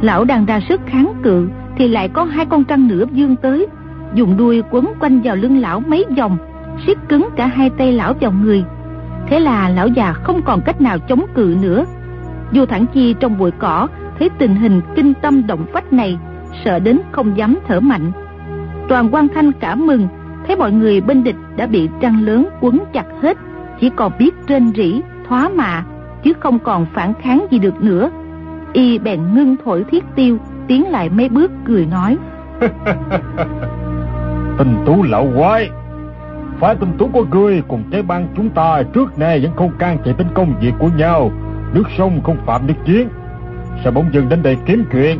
Lão đang ra sức kháng cự thì lại có hai con trăng nữa dương tới, dùng đuôi quấn quanh vào lưng lão mấy vòng, siết cứng cả hai tay lão vào người. Thế là lão già không còn cách nào chống cự nữa. Vua thẳng chi trong bụi cỏ thấy tình hình kinh tâm động phách này, sợ đến không dám thở mạnh. Toàn quan thanh cảm mừng, thấy mọi người bên địch đã bị trăng lớn quấn chặt hết, chỉ còn biết trên rỉ, thoá mạ, chứ không còn phản kháng gì được nữa. Y bèn ngưng thổi thiết tiêu tiến lại mấy bước cười nói. [LAUGHS] Tình tú lão quái. Phải tình tú của ngươi cùng cái bang chúng ta trước nay vẫn không can thiệp đến công việc của nhau. Nước sông không phạm nước chiến sao bỗng dừng đến đây kiếm chuyện?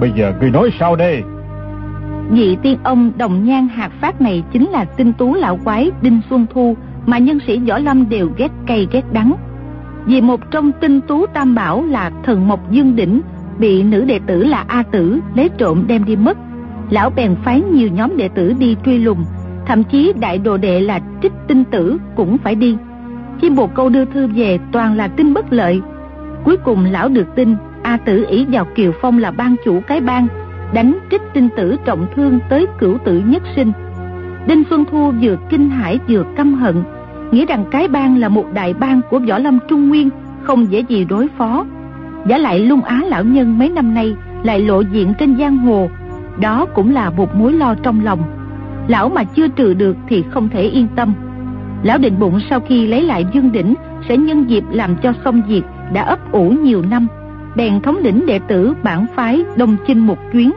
Bây giờ ngươi nói sao đây? Vị tiên ông đồng nhan hạt phát này chính là tinh tú lão quái đinh xuân thu mà nhân sĩ võ lâm đều ghét cay ghét đắng. Vì một trong tinh tú tam bảo là thần mộc dương đỉnh bị nữ đệ tử là A Tử lấy trộm đem đi mất. Lão bèn phái nhiều nhóm đệ tử đi truy lùng, thậm chí đại đồ đệ là trích tinh tử cũng phải đi. Khi một câu đưa thư về toàn là tin bất lợi. Cuối cùng lão được tin A Tử ý vào Kiều Phong là ban chủ cái bang, đánh trích tinh tử trọng thương tới cửu tử nhất sinh. Đinh Xuân Thu vừa kinh hãi vừa căm hận, nghĩ rằng cái bang là một đại bang của võ lâm trung nguyên, không dễ gì đối phó giả lại lung á lão nhân mấy năm nay lại lộ diện trên giang hồ. Đó cũng là một mối lo trong lòng. Lão mà chưa trừ được thì không thể yên tâm. Lão định bụng sau khi lấy lại dương đỉnh sẽ nhân dịp làm cho xong việc đã ấp ủ nhiều năm. Bèn thống lĩnh đệ tử bản phái đông chinh một chuyến.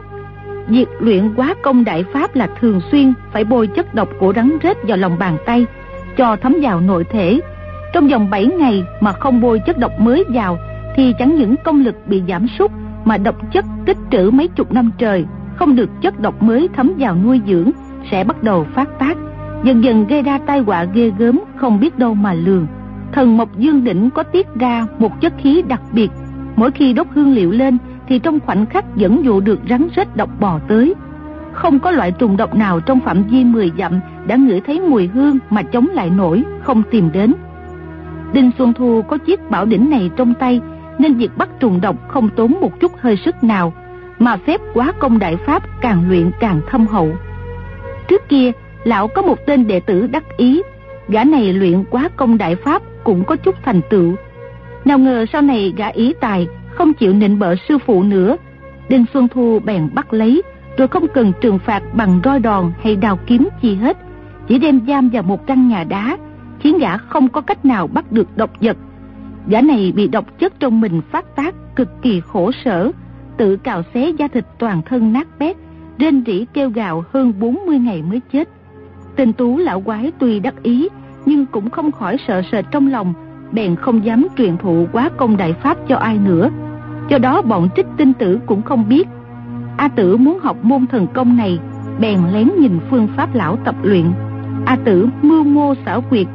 Việc luyện quá công đại pháp là thường xuyên, phải bôi chất độc của rắn rết vào lòng bàn tay, cho thấm vào nội thể. Trong vòng 7 ngày mà không bôi chất độc mới vào thì chẳng những công lực bị giảm sút, mà độc chất tích trữ mấy chục năm trời, không được chất độc mới thấm vào nuôi dưỡng, sẽ bắt đầu phát tác. Dần dần gây ra tai họa ghê gớm, không biết đâu mà lường. Thần mộc dương đỉnh có tiết ra một chất khí đặc biệt. Mỗi khi đốt hương liệu lên, thì trong khoảnh khắc dẫn dụ được rắn rết độc bò tới. Không có loại trùng độc nào trong phạm vi 10 dặm đã ngửi thấy mùi hương mà chống lại nổi, không tìm đến. Đinh xuân thu có chiếc bảo đỉnh này trong tay nên việc bắt trùng độc không tốn một chút hơi sức nào, mà phép quá công đại pháp càng luyện càng thâm hậu. Trước kia, lão có một tên đệ tử đắc ý, gã này luyện quá công đại pháp cũng có chút thành tựu. Nào ngờ sau này gã ý tài không chịu nịnh bợ sư phụ nữa, đinh xuân thu bèn bắt lấy, rồi không cần trừng phạt bằng roi đòn hay đào kiếm chi hết, chỉ đem giam vào một căn nhà đá, khiến gã không có cách nào bắt được độc vật gã này bị độc chất trong mình phát tác cực kỳ khổ sở, tự cào xé da thịt toàn thân nát bét, rên rỉ kêu gào hơn 40 ngày mới chết. Tên tú lão quái tuy đắc ý, nhưng cũng không khỏi sợ sệt trong lòng, bèn không dám truyền thụ quá công đại pháp cho ai nữa. Do đó bọn trích tinh tử cũng không biết. A tử muốn học môn thần công này, bèn lén nhìn phương pháp lão tập luyện. A tử mưu mô xảo quyệt,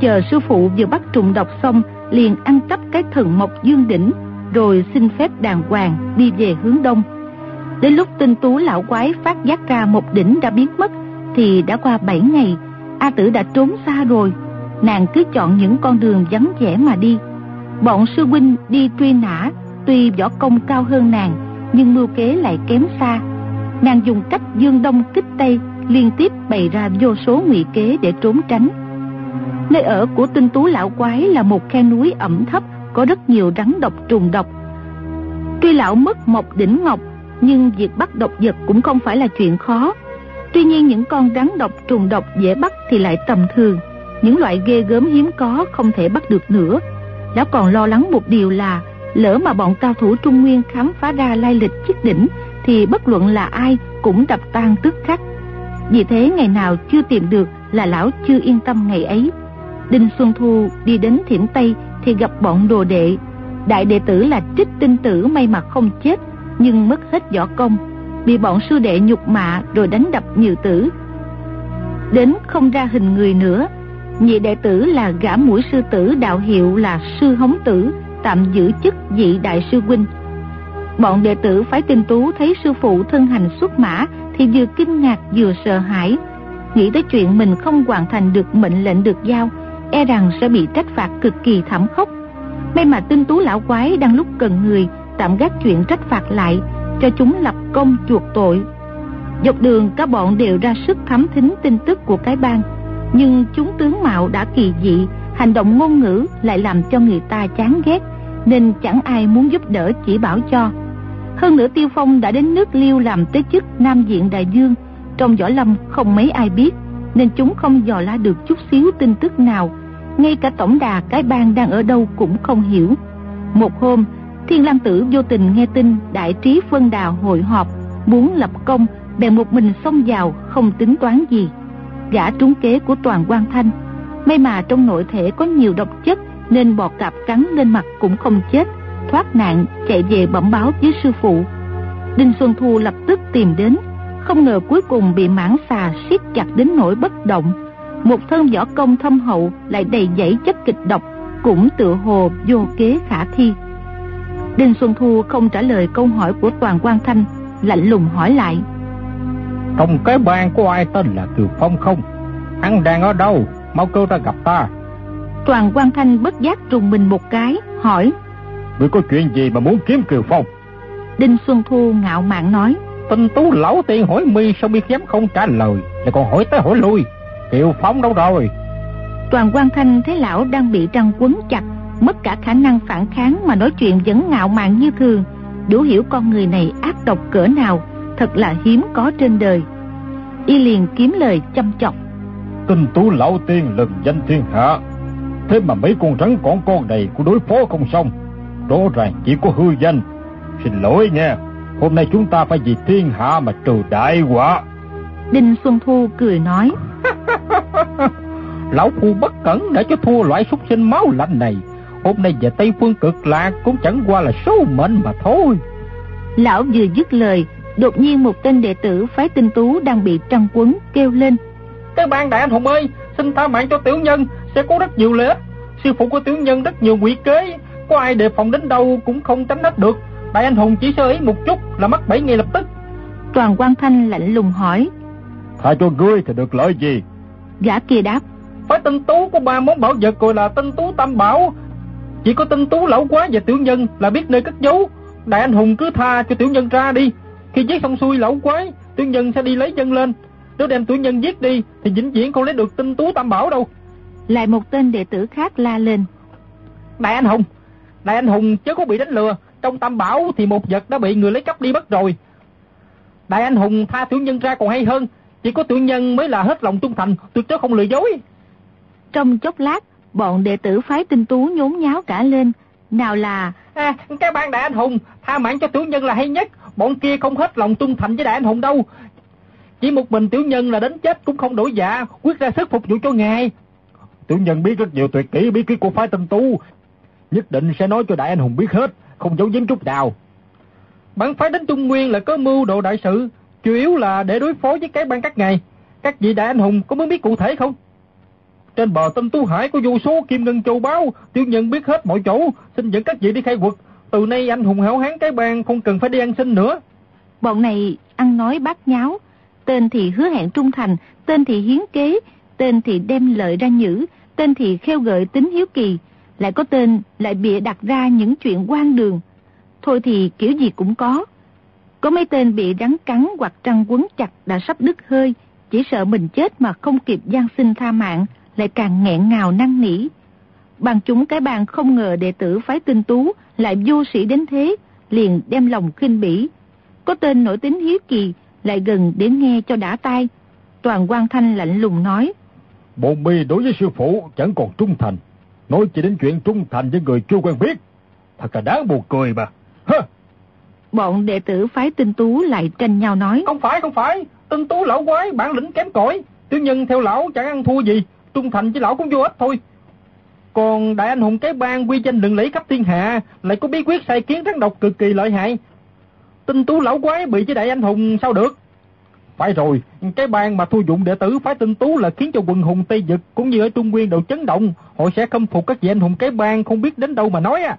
chờ sư phụ vừa bắt trùng độc xong liền ăn cắp cái thần mộc dương đỉnh, rồi xin phép đàng hoàng đi về hướng đông. Đến lúc tinh tú lão quái phát giác ra một đỉnh đã biến mất, thì đã qua 7 ngày, a tử đã trốn xa rồi. Nàng cứ chọn những con đường vắng vẻ mà đi. Bọn sư huynh đi truy nã, tuy võ công cao hơn nàng, nhưng mưu kế lại kém xa. Nàng dùng cách dương đông kích tây liên tiếp bày ra vô số ngụy kế để trốn tránh nơi ở của tinh tú lão quái là một khe núi ẩm thấp, có rất nhiều rắn độc trùng độc. Tuy lão mất một đỉnh ngọc, nhưng việc bắt độc vật cũng không phải là chuyện khó. Tuy nhiên những con rắn độc trùng độc dễ bắt thì lại tầm thường. Những loại ghê gớm hiếm có không thể bắt được nữa. Lão còn lo lắng một điều là, lỡ mà bọn cao thủ trung nguyên khám phá ra lai lịch chiếc đỉnh, thì bất luận là ai cũng đập tan tức khắc vì thế ngày nào chưa tìm được là lão chưa yên tâm ngày ấy. Đinh xuân thu đi đến thiểm tây thì gặp bọn đồ đệ. Đại đệ tử là trích tinh tử may mà không chết, nhưng mất hết võ công, bị bọn sư đệ nhục mạ rồi đánh đập nhiều tử. Đến không ra hình người nữa, nhị đệ tử là gã mũi sư tử đạo hiệu là sư hống tử, tạm giữ chức vị đại sư huynh. Bọn đệ tử phái tinh tú thấy sư phụ thân hành xuất mã thì vừa kinh ngạc vừa sợ hãi nghĩ tới chuyện mình không hoàn thành được mệnh lệnh được giao e rằng sẽ bị trách phạt cực kỳ thảm khốc. May mà tinh tú lão quái đang lúc cần người, tạm gác chuyện trách phạt lại, cho chúng lập công chuộc tội. Dọc đường các bọn đều ra sức thám thính tin tức của cái bang, nhưng chúng tướng mạo đã kỳ dị, hành động ngôn ngữ lại làm cho người ta chán ghét, nên chẳng ai muốn giúp đỡ chỉ bảo cho. Hơn nữa tiêu phong đã đến nước liêu làm tới chức nam diện đại dương trong võ lâm không mấy ai biết, nên chúng không dò la được chút xíu tin tức nào. Ngay cả tổng đà cái bang đang ở đâu cũng không hiểu. Một hôm, thiên lang tử vô tình nghe tin đại trí phân đào hội họp, muốn lập công, bèn một mình xông vào, không tính toán gì. Gã trúng kế của toàn quan thanh, may mà trong nội thể có nhiều độc chất, nên bọt cạp cắn lên mặt cũng không chết, thoát nạn, chạy về bẩm báo với sư phụ. Đinh xuân thu lập tức tìm đến không ngờ cuối cùng bị mãn xà siết chặt đến nỗi bất động. Một thân võ công thâm hậu lại đầy dẫy chất kịch độc cũng tựa hồ vô kế khả thi. Đinh xuân thu không trả lời câu hỏi của toàn quan thanh lạnh lùng hỏi lại. Trong cái bang có ai tên là kiều phong không? Hắn đang ở đâu? Mau kêu ra gặp ta. Toàn quan thanh bất giác trùng mình một cái hỏi. Ngươi có chuyện gì mà muốn kiếm kiều phong? Đinh xuân thu ngạo mạn nói tinh tú lão tiên hỏi mi sao mi dám không trả lời lại còn hỏi tới hỏi lui. Kiều phong đâu rồi? Toàn quan thanh thấy lão đang bị răng quấn chặt mất cả khả năng phản kháng mà nói chuyện vẫn ngạo mạn như thường. Đủ hiểu con người này ác độc cỡ nào thật là hiếm có trên đời. Y liền kiếm lời chăm chọc. Tinh tú lão tiên lừng danh thiên hạ. Thế mà mấy con rắn con con này cũng đối phó không xong. Rõ ràng chỉ có hư danh. Xin lỗi nha, hôm nay chúng ta phải vì thiên hạ mà trừ đại họa. Đinh Xuân Thu cười nói. [LAUGHS] Lão Phu bất cẩn đã cho thua loại súc sinh máu lạnh này. Hôm nay về Tây Phương cực lạc cũng chẳng qua là số mệnh mà thôi. Lão vừa dứt lời, đột nhiên một tên đệ tử phái tinh tú đang bị trăng quấn kêu lên. Cái ban đại anh hùng ơi, xin tha mạng cho tiểu nhân, sẽ có rất nhiều ích. Sư phụ của tiểu nhân rất nhiều quỷ kế, có ai đề phòng đến đâu cũng không tránh hết được. Đại anh hùng chỉ sơ ý một chút là mất bảy ngay lập tức. Toàn quan thanh lạnh lùng hỏi. Tha cho ngươi thì được lợi gì? Gã kia đáp. Phải tinh tú có ba món bảo vật gọi là tinh tú tam bảo. Chỉ có tinh tú lão quá và tiểu nhân là biết nơi cất giấu. Đại anh hùng cứ tha cho tiểu nhân ra đi. Khi giết xong xuôi lão quái, tiểu nhân sẽ đi lấy chân lên. Nếu đem tiểu nhân giết đi thì vĩnh viễn không lấy được tinh tú tam bảo đâu. Lại một tên đệ tử khác la lên. Đại anh hùng, đại anh hùng chớ có bị đánh lừa. Trong tam bảo thì một vật đã bị người lấy cắp đi mất rồi. Đại anh hùng tha tiểu nhân ra còn hay hơn. Chỉ có tiểu nhân mới là hết lòng trung thành, tuyệt đối không lừa dối. Trong chốc lát, bọn đệ tử phái tinh tú nhốn nháo cả lên. Nào là... À, cái ban đại anh hùng, tha mạng cho tiểu nhân là hay nhất. Bọn kia không hết lòng trung thành với đại anh hùng đâu. Chỉ một mình tiểu nhân là đến chết cũng không đổi dạ, quyết ra sức phục vụ cho ngài. Tiểu nhân biết rất nhiều tuyệt kỹ bí kíp của phái tinh tú. Nhất định sẽ nói cho đại anh hùng biết hết, không giấu giếm chút nào. Bản phái đến Trung Nguyên là có mưu đồ đại sự, chủ yếu là để đối phó với cái ban các ngài. Các vị đại anh hùng có muốn biết cụ thể không? Trên bờ tâm Tú Hải có vô số kim ngân châu báu, tiểu nhân biết hết mọi chỗ, xin dẫn các vị đi khai quật. Từ nay anh hùng hảo hán cái bang không cần phải đi ăn xin nữa. Bọn này ăn nói bát nháo, tên thì hứa hẹn trung thành, tên thì hiến kế, tên thì đem lợi ra nhữ, tên thì khêu gợi tính hiếu kỳ, lại có tên lại bịa đặt ra những chuyện quan đường. Thôi thì kiểu gì cũng có. Có mấy tên bị rắn cắn hoặc trăng quấn chặt đã sắp đứt hơi, chỉ sợ mình chết mà không kịp gian sinh tha mạng, lại càng nghẹn ngào năn nỉ. Bằng chúng cái bàn không ngờ đệ tử phái tinh tú lại vô sĩ đến thế, liền đem lòng khinh bỉ. Có tên nổi tính hiếu kỳ, lại gần đến nghe cho đã tai. Toàn quan thanh lạnh lùng nói. Bồn mi đối với sư phụ chẳng còn trung thành. Nói chỉ đến chuyện trung thành với người chưa quen biết. Thật là đáng buồn cười mà. Hơ! Bọn đệ tử phái tinh tú lại tranh nhau nói. Không phải, không phải. Tinh tú lão quái, bản lĩnh kém cỏi. Tiểu nhân theo lão chẳng ăn thua gì. Trung thành với lão cũng vô ích thôi. Còn đại anh hùng cái bang quy danh lừng lẫy khắp thiên hạ, lại có bí quyết sai kiến rắn độc cực kỳ lợi hại. Tinh tú lão quái bị với đại anh hùng sao được? Phải rồi, cái bang mà thu dụng đệ tử phái tinh tú là khiến cho quần hùng Tây Dực cũng như ở Trung Nguyên đều chấn động, họ sẽ khâm phục các vị anh hùng cái bang không biết đến đâu mà nói à.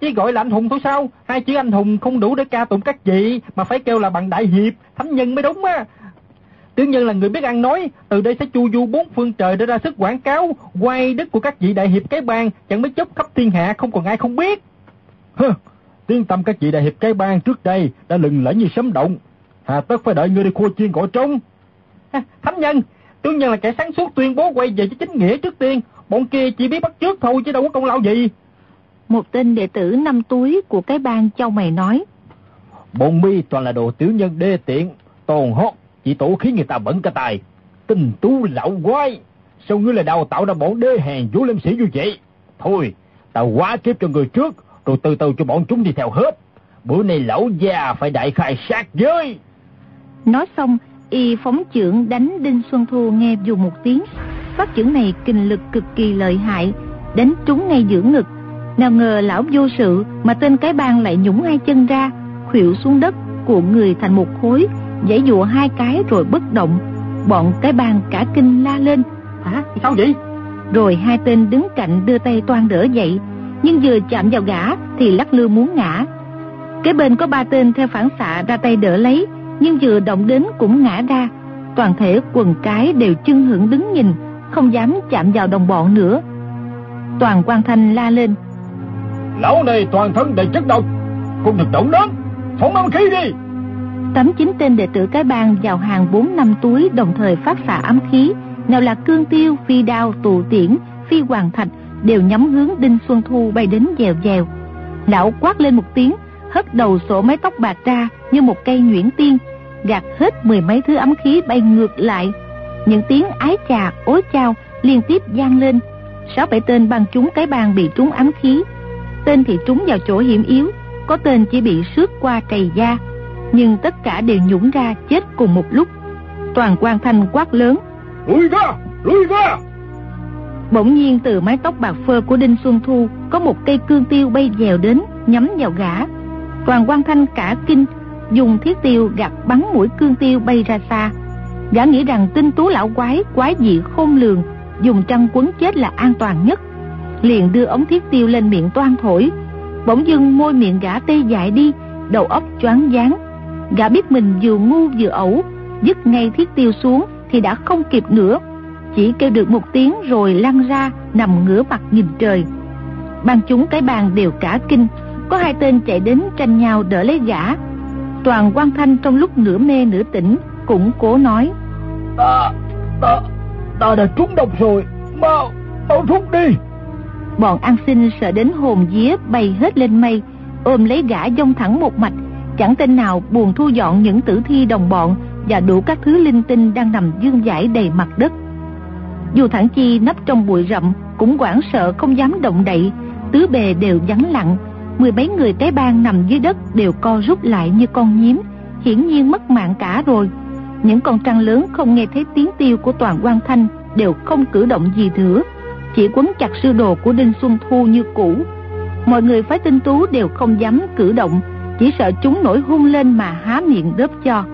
Chỉ gọi là anh hùng thôi sao, hai chữ anh hùng không đủ để ca tụng các vị, mà phải kêu là bằng đại hiệp, thánh nhân mới đúng á. Tướng nhân là người biết ăn nói, từ đây sẽ chu du bốn phương trời để ra sức quảng cáo, quay đức của các vị đại hiệp cái bang, chẳng mấy chốc khắp thiên hạ không còn ai không biết. Hừ, tiếng tâm các vị đại hiệp cái bang trước đây đã lừng lẫy như sấm động. Hà tất phải đợi ngươi đi khua chiên gọi trống. À, thánh nhân, tiểu nhân là kẻ sáng suốt tuyên bố quay về với chính nghĩa trước tiên, bọn kia chỉ biết bắt trước thôi chứ đâu có công lao gì. Một tên đệ tử năm túi của cái bang châu mày nói. Bọn mi toàn là đồ tiểu nhân đê tiện, tồn hót, chỉ tổ khiến người ta bẩn cả tài. Tình tú lão quái, sao ngươi là đào tạo ra bọn đê hèn vũ lâm sĩ như vậy? Thôi, tao quá kiếp cho người trước, rồi từ từ cho bọn chúng đi theo hết. Bữa nay lão già phải đại khai sát giới. Nói xong, y phóng trưởng đánh Đinh Xuân Thu nghe dù một tiếng. Phát trưởng này kinh lực cực kỳ lợi hại, đánh trúng ngay giữa ngực. Nào ngờ lão vô sự mà tên cái bang lại nhũng hai chân ra, khuỵu xuống đất, cuộn người thành một khối, giãy dụa hai cái rồi bất động. Bọn cái bang cả kinh la lên. Hả? Sao vậy? Rồi hai tên đứng cạnh đưa tay toan đỡ dậy, nhưng vừa chạm vào gã thì lắc lư muốn ngã. Cái bên có ba tên theo phản xạ ra tay đỡ lấy, nhưng vừa động đến cũng ngã ra. Toàn thể quần cái đều chân hững đứng nhìn, không dám chạm vào đồng bọn nữa. Toàn quan thanh la lên. Lão này toàn thân đầy chất độc, không được động đến, phóng âm khí đi. Tám chín tên đệ tử cái bang vào hàng bốn năm túi đồng thời phát xạ ấm khí, nào là cương tiêu, phi đao, tụ tiễn, phi hoàng thạch đều nhắm hướng Đinh Xuân Thu bay đến dèo dèo. Lão quát lên một tiếng, hất đầu sổ mái tóc bạc ra như một cây nhuyễn tiên, gạt hết mười mấy thứ ấm khí bay ngược lại. Những tiếng ái chà, ối chao liên tiếp gian lên. sáu bảy tên băng chúng cái bang bị trúng ám khí. Tên thì trúng vào chỗ hiểm yếu có tên chỉ bị xước qua trầy da. Nhưng tất cả đều nhũng ra chết cùng một lúc. Toàn quan thanh quát lớn lùi ra lùi ra! Bỗng nhiên từ mái tóc bạc phơ của đinh xuân thu có một cây cương tiêu bay dèo đến nhắm vào gã toàn quan thanh cả kinh, dùng thiết tiêu gạt bắn mũi cương tiêu bay ra xa. Gã nghĩ rằng tinh tú lão quái quái dị khôn lường, dùng trăng quấn chết là an toàn nhất. Liền đưa ống thiết tiêu lên miệng toan thổi. Bỗng dưng môi miệng gã tê dại đi, đầu óc choáng váng. Gã biết mình vừa ngu vừa ẩu, dứt ngay thiết tiêu xuống thì đã không kịp nữa. Chỉ kêu được một tiếng rồi lăn ra, nằm ngửa mặt nhìn trời. Ban chúng cái bàn đều cả kinh có hai tên chạy đến tranh nhau đỡ lấy gã. Toàn quan thanh trong lúc nửa mê nửa tỉnh cũng cố nói. Ta ta ta đã trúng độc rồi. Mau mau rút đi. Bọn ăn xin sợ đến hồn vía bay hết lên mây ôm lấy gã dông thẳng một mạch. Chẳng tên nào buồn thu dọn những tử thi đồng bọn và đủ các thứ linh tinh đang nằm dương dãi đầy mặt đất. Dù thẳng chi nấp trong bụi rậm cũng hoảng sợ không dám động đậy. Tứ bề đều vắng lặng mười mấy người cái bang nằm dưới đất đều co rút lại như con nhím hiển nhiên mất mạng cả rồi. Những con trăng lớn không nghe thấy tiếng tiêu của toàn quan thanh đều không cử động gì nữa. Chỉ quấn chặt sư đồ của đinh xuân thu như cũ. Mọi người phái tinh tú đều không dám cử động chỉ sợ chúng nổi hung lên mà há miệng đớp cho.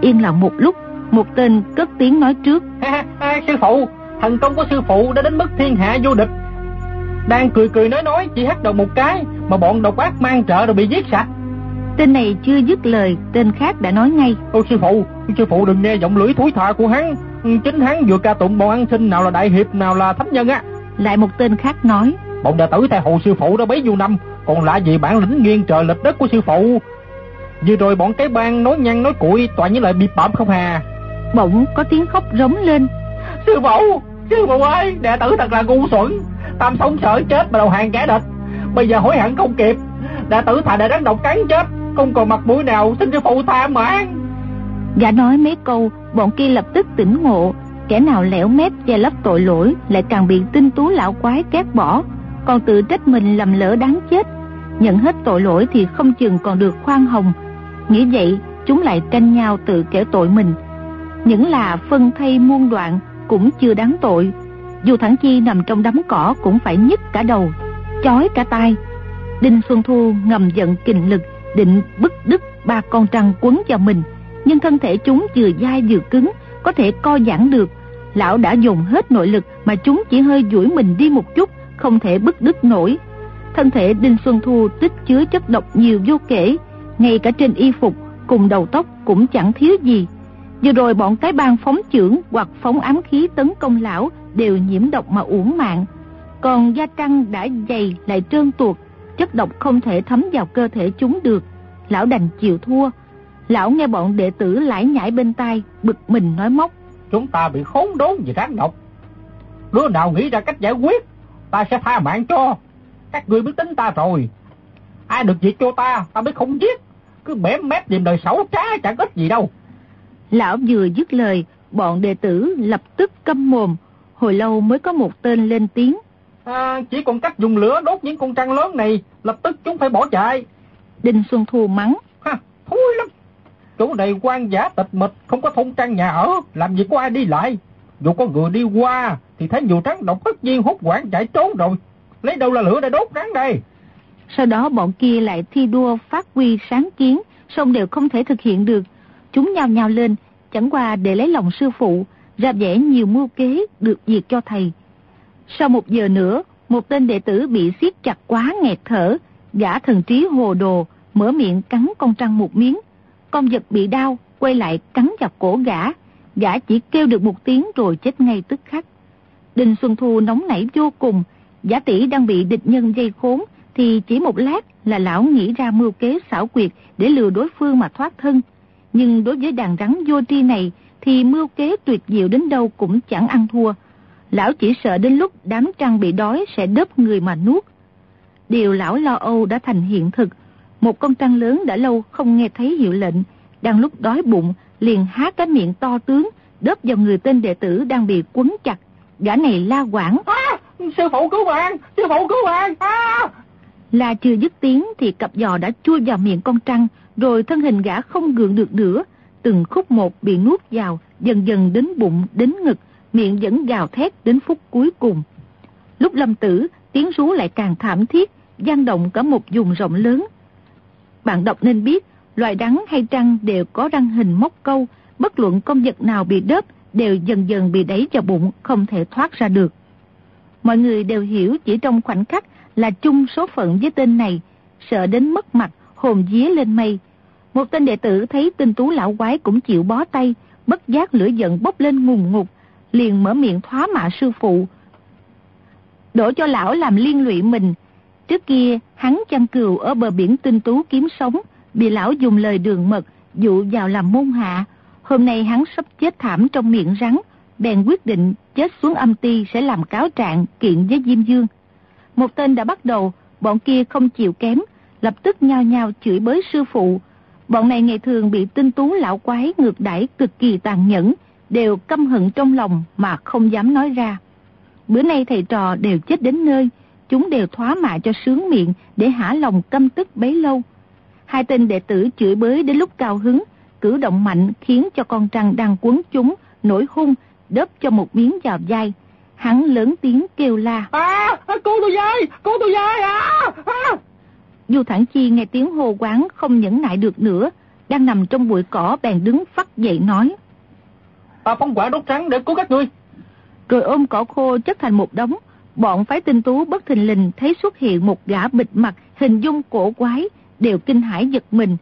Yên lặng một lúc một tên cất tiếng nói trước. À, à, sư phụ thần công của sư phụ đã đến mức thiên hạ vô địch đang cười cười nói nói chỉ hất đầu một cái mà bọn độc ác mang trợ rồi bị giết sạch. Tên này chưa dứt lời tên khác đã nói ngay. Ôi sư phụ sư phụ đừng nghe giọng lưỡi thối thà của hắn. Chính hắn vừa ca tụng bọn ăn sinh nào là đại hiệp nào là thánh nhân á. Lại một tên khác nói. Bọn đệ tử theo hầu sư phụ đã bấy nhiêu năm còn lạ gì bản lĩnh nghiêng trời lệch đất của sư phụ. Vừa rồi bọn cái bang nói nhăn nói cuội toàn những lời bị bợm không hà. Bỗng có tiếng khóc rống lên. Sư phụ sư phụ ơi đệ tử thật là ngu xuẩn tam sống sợ chết mà đầu hàng kẻ địch. Bây giờ hối hận không kịp. Đã tử thà để rắn độc cắn chết. Không còn mặt mũi nào xin sư phụ tha mạng gã nói mấy câu, bọn kia lập tức tỉnh ngộ. Kẻ nào lẻo mép che lấp tội lỗi lại càng bị tinh tú lão quái két bỏ. Còn tự trách mình lầm lỡ đáng chết. Nhận hết tội lỗi thì không chừng còn được khoan hồng. Nghĩ vậy, chúng lại tranh nhau tự kể tội mình. Những là phân thay muôn đoạn cũng chưa đáng tội dù thẳng chi nằm trong đám cỏ cũng phải nhức cả đầu, chói cả tai. Đinh xuân thu ngầm giận kình lực, định bức đứt ba con trăng quấn vào mình. Nhưng thân thể chúng vừa dai vừa cứng, có thể co giãn được. Lão đã dùng hết nội lực mà chúng chỉ hơi duỗi mình đi một chút, không thể bức đứt nổi. Thân thể đinh xuân thu tích chứa chất độc nhiều vô kể, ngay cả trên y phục, cùng đầu tóc cũng chẳng thiếu gì vừa rồi bọn cái bang phóng chưởng hoặc phóng ám khí tấn công lão đều nhiễm độc mà uổng mạng. Còn da trăng đã dày lại trơn tuột, chất độc không thể thấm vào cơ thể chúng được. Lão đành chịu thua. Lão nghe bọn đệ tử lải nhải bên tai, bực mình nói móc. Chúng ta bị khốn đốn vì rắn độc. Đứa nào nghĩ ra cách giải quyết, ta sẽ tha mạng cho. Các ngươi biết tính ta rồi. Ai được việc cho ta ta mới không giết. Cứ bẻ mép tìm đời xấu trá chẳng ít gì đâu lão vừa dứt lời bọn đệ tử lập tức câm mồm. Hồi lâu mới có một tên lên tiếng. À, chỉ còn cách dùng lửa đốt những con trăng lớn này lập tức chúng phải bỏ chạy. Đinh xuân thu mắng. Ha thúi lắm. Chỗ này quan giả tịch mịch không có thôn trang nhà ở làm gì có ai đi lại. Dù có người đi qua thì thấy nhiều rắn độc tất nhiên hốt quảng chạy trốn rồi. Lấy đâu là lửa để đốt rắn đây? Sau đó bọn kia lại thi đua phát huy sáng kiến song đều không thể thực hiện được chúng nhào nhào lên, chẳng qua để lấy lòng sư phụ, ra vẻ nhiều mưu kế được diệt cho thầy. Sau một giờ nữa, một tên đệ tử bị siết chặt quá nghẹt thở, gã thần trí hồ đồ, mở miệng cắn con trăng một miếng. Con vật bị đau, quay lại cắn vào cổ gã. Gã chỉ kêu được một tiếng rồi chết ngay tức khắc. Đình xuân thu nóng nảy vô cùng. Giả tỷ đang bị địch nhân dây khốn, thì chỉ một lát là lão nghĩ ra mưu kế xảo quyệt để lừa đối phương mà thoát thân nhưng đối với đàn rắn vô tri này thì mưu kế tuyệt diệu đến đâu cũng chẳng ăn thua. Lão chỉ sợ đến lúc đám trăng bị đói sẽ đớp người mà nuốt. Điều lão lo âu đã thành hiện thực. Một con trăng lớn đã lâu không nghe thấy hiệu lệnh. Đang lúc đói bụng liền há cái miệng to tướng đớp vào người tên đệ tử đang bị quấn chặt. Gã này la quảng. À, sư phụ cứu bạn, sư phụ cứu bạn. À! Là chưa dứt tiếng thì cặp giò đã chui vào miệng con trăng, rồi thân hình gã không gượng được nữa. Từng khúc một bị nuốt vào, dần dần đến bụng, đến ngực, miệng vẫn gào thét đến phút cuối cùng. Lúc lâm tử, tiếng rú lại càng thảm thiết, gian động cả một vùng rộng lớn. Bạn đọc nên biết, loài đắng hay trăng đều có răng hình móc câu, bất luận công vật nào bị đớp đều dần dần bị đẩy vào bụng, không thể thoát ra được. Mọi người đều hiểu chỉ trong khoảnh khắc là chung số phận với tên này, sợ đến mất mặt, hồn día lên mây. Một tên đệ tử thấy tinh tú lão quái cũng chịu bó tay, bất giác lửa giận bốc lên ngùng ngục, liền mở miệng thoá mạ sư phụ. Đổ cho lão làm liên lụy mình. Trước kia, hắn chăn cừu ở bờ biển tinh tú kiếm sống, bị lão dùng lời đường mật, dụ vào làm môn hạ. Hôm nay hắn sắp chết thảm trong miệng rắn, bèn quyết định chết xuống âm ti sẽ làm cáo trạng kiện với Diêm Dương. Một tên đã bắt đầu, bọn kia không chịu kém, lập tức nhao nhao chửi bới sư phụ. Bọn này ngày thường bị tinh tú lão quái ngược đãi cực kỳ tàn nhẫn, đều căm hận trong lòng mà không dám nói ra. Bữa nay thầy trò đều chết đến nơi, chúng đều thoá mạ cho sướng miệng để hả lòng căm tức bấy lâu. Hai tên đệ tử chửi bới đến lúc cao hứng, cử động mạnh khiến cho con trăng đang quấn chúng, nổi hung, đớp cho một miếng vào dai. Hắn lớn tiếng kêu la. À, à, cô tôi dai, cô tôi dai à, à. Du Thẳng Chi nghe tiếng hô quán không nhẫn nại được nữa, đang nằm trong bụi cỏ bèn đứng phát dậy nói. Ta phóng quả đốt trắng để cứu các ngươi. Rồi ôm cỏ khô chất thành một đống, bọn phái tinh tú bất thình lình thấy xuất hiện một gã bịt mặt hình dung cổ quái, đều kinh hãi giật mình.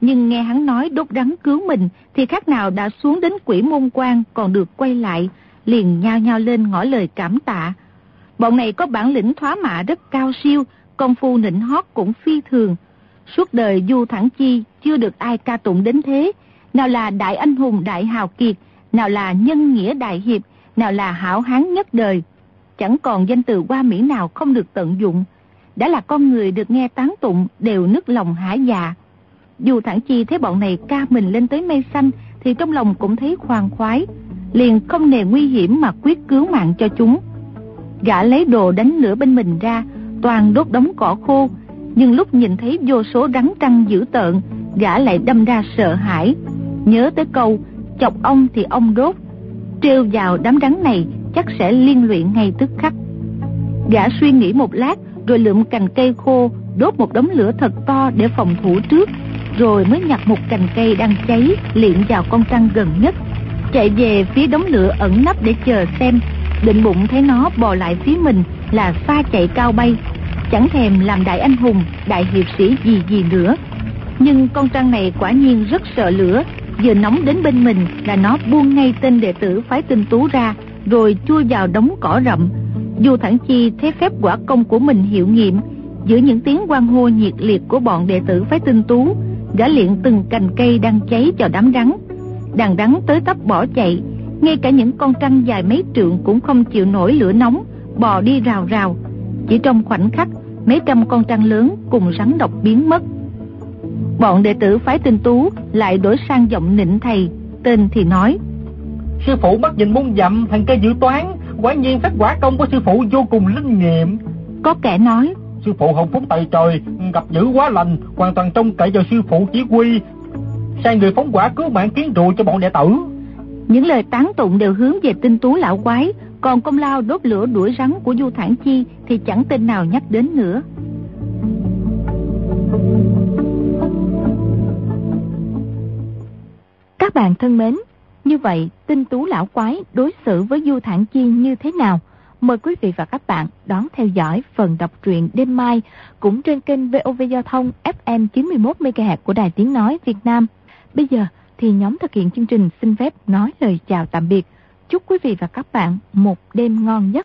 Nhưng nghe hắn nói đốt rắn cứu mình thì khác nào đã xuống đến quỷ môn quan còn được quay lại, liền nhao nhao lên ngỏ lời cảm tạ. Bọn này có bản lĩnh thoá mạ rất cao siêu, công phu nịnh hót cũng phi thường. Suốt đời Du Thẳng Chi chưa được ai ca tụng đến thế, nào là đại anh hùng đại hào kiệt, nào là nhân nghĩa đại hiệp, nào là hảo hán nhất đời. Chẳng còn danh từ qua Mỹ nào không được tận dụng. Đã là con người được nghe tán tụng đều nức lòng hả dạ. Dù thẳng chi thấy bọn này ca mình lên tới mây xanh thì trong lòng cũng thấy khoan khoái. Liền không nề nguy hiểm mà quyết cứu mạng cho chúng. Gã lấy đồ đánh lửa bên mình ra, toàn đốt đống cỏ khô. Nhưng lúc nhìn thấy vô số rắn trăng dữ tợn, gã lại đâm ra sợ hãi. Nhớ tới câu, chọc ông thì ông đốt. Trêu vào đám rắn này chắc sẽ liên luyện ngay tức khắc. Gã suy nghĩ một lát rồi lượm cành cây khô đốt một đống lửa thật to để phòng thủ trước rồi mới nhặt một cành cây đang cháy liệm vào con trăng gần nhất chạy về phía đống lửa ẩn nấp để chờ xem định bụng thấy nó bò lại phía mình là pha chạy cao bay, chẳng thèm làm đại anh hùng, đại hiệp sĩ gì gì nữa. Nhưng con trăng này quả nhiên rất sợ lửa, vừa nóng đến bên mình là nó buông ngay tên đệ tử phái tinh tú ra, rồi chui vào đống cỏ rậm. Dù thẳng chi thấy phép quả công của mình hiệu nghiệm, giữa những tiếng quan hô nhiệt liệt của bọn đệ tử phái tinh tú, gã luyện từng cành cây đang cháy cho đám rắn. Đàn rắn tới tấp bỏ chạy, ngay cả những con trăng dài mấy trượng cũng không chịu nổi lửa nóng bò đi rào rào. Chỉ trong khoảnh khắc mấy trăm con trăng lớn cùng rắn độc biến mất. Bọn đệ tử phái tinh tú lại đổi sang giọng nịnh thầy tên thì nói sư phụ bắt nhìn muôn dặm thành cây dự toán quả nhiên phép quả công của sư phụ vô cùng linh nghiệm. Có kẻ nói sư phụ hồng phúc tại trời gặp dữ quá lành hoàn toàn trông cậy vào sư phụ chỉ huy. Sai người phóng quả cứu mạng kiến rùa cho bọn đệ tử. Những lời tán tụng đều hướng về tinh tú lão quái còn công lao đốt lửa đuổi rắn của du thản chi thì chẳng tên nào nhắc đến nữa các bạn thân mến, như vậy tinh tú lão quái đối xử với du thản chi như thế nào Mời quý vị và các bạn đón theo dõi phần đọc truyện đêm mai cũng trên kênh VOV Giao thông FM 91MHz của Đài Tiếng Nói Việt Nam. Bây giờ thì nhóm thực hiện chương trình xin phép nói lời chào tạm biệt. Chúc quý vị và các bạn một đêm ngon nhất.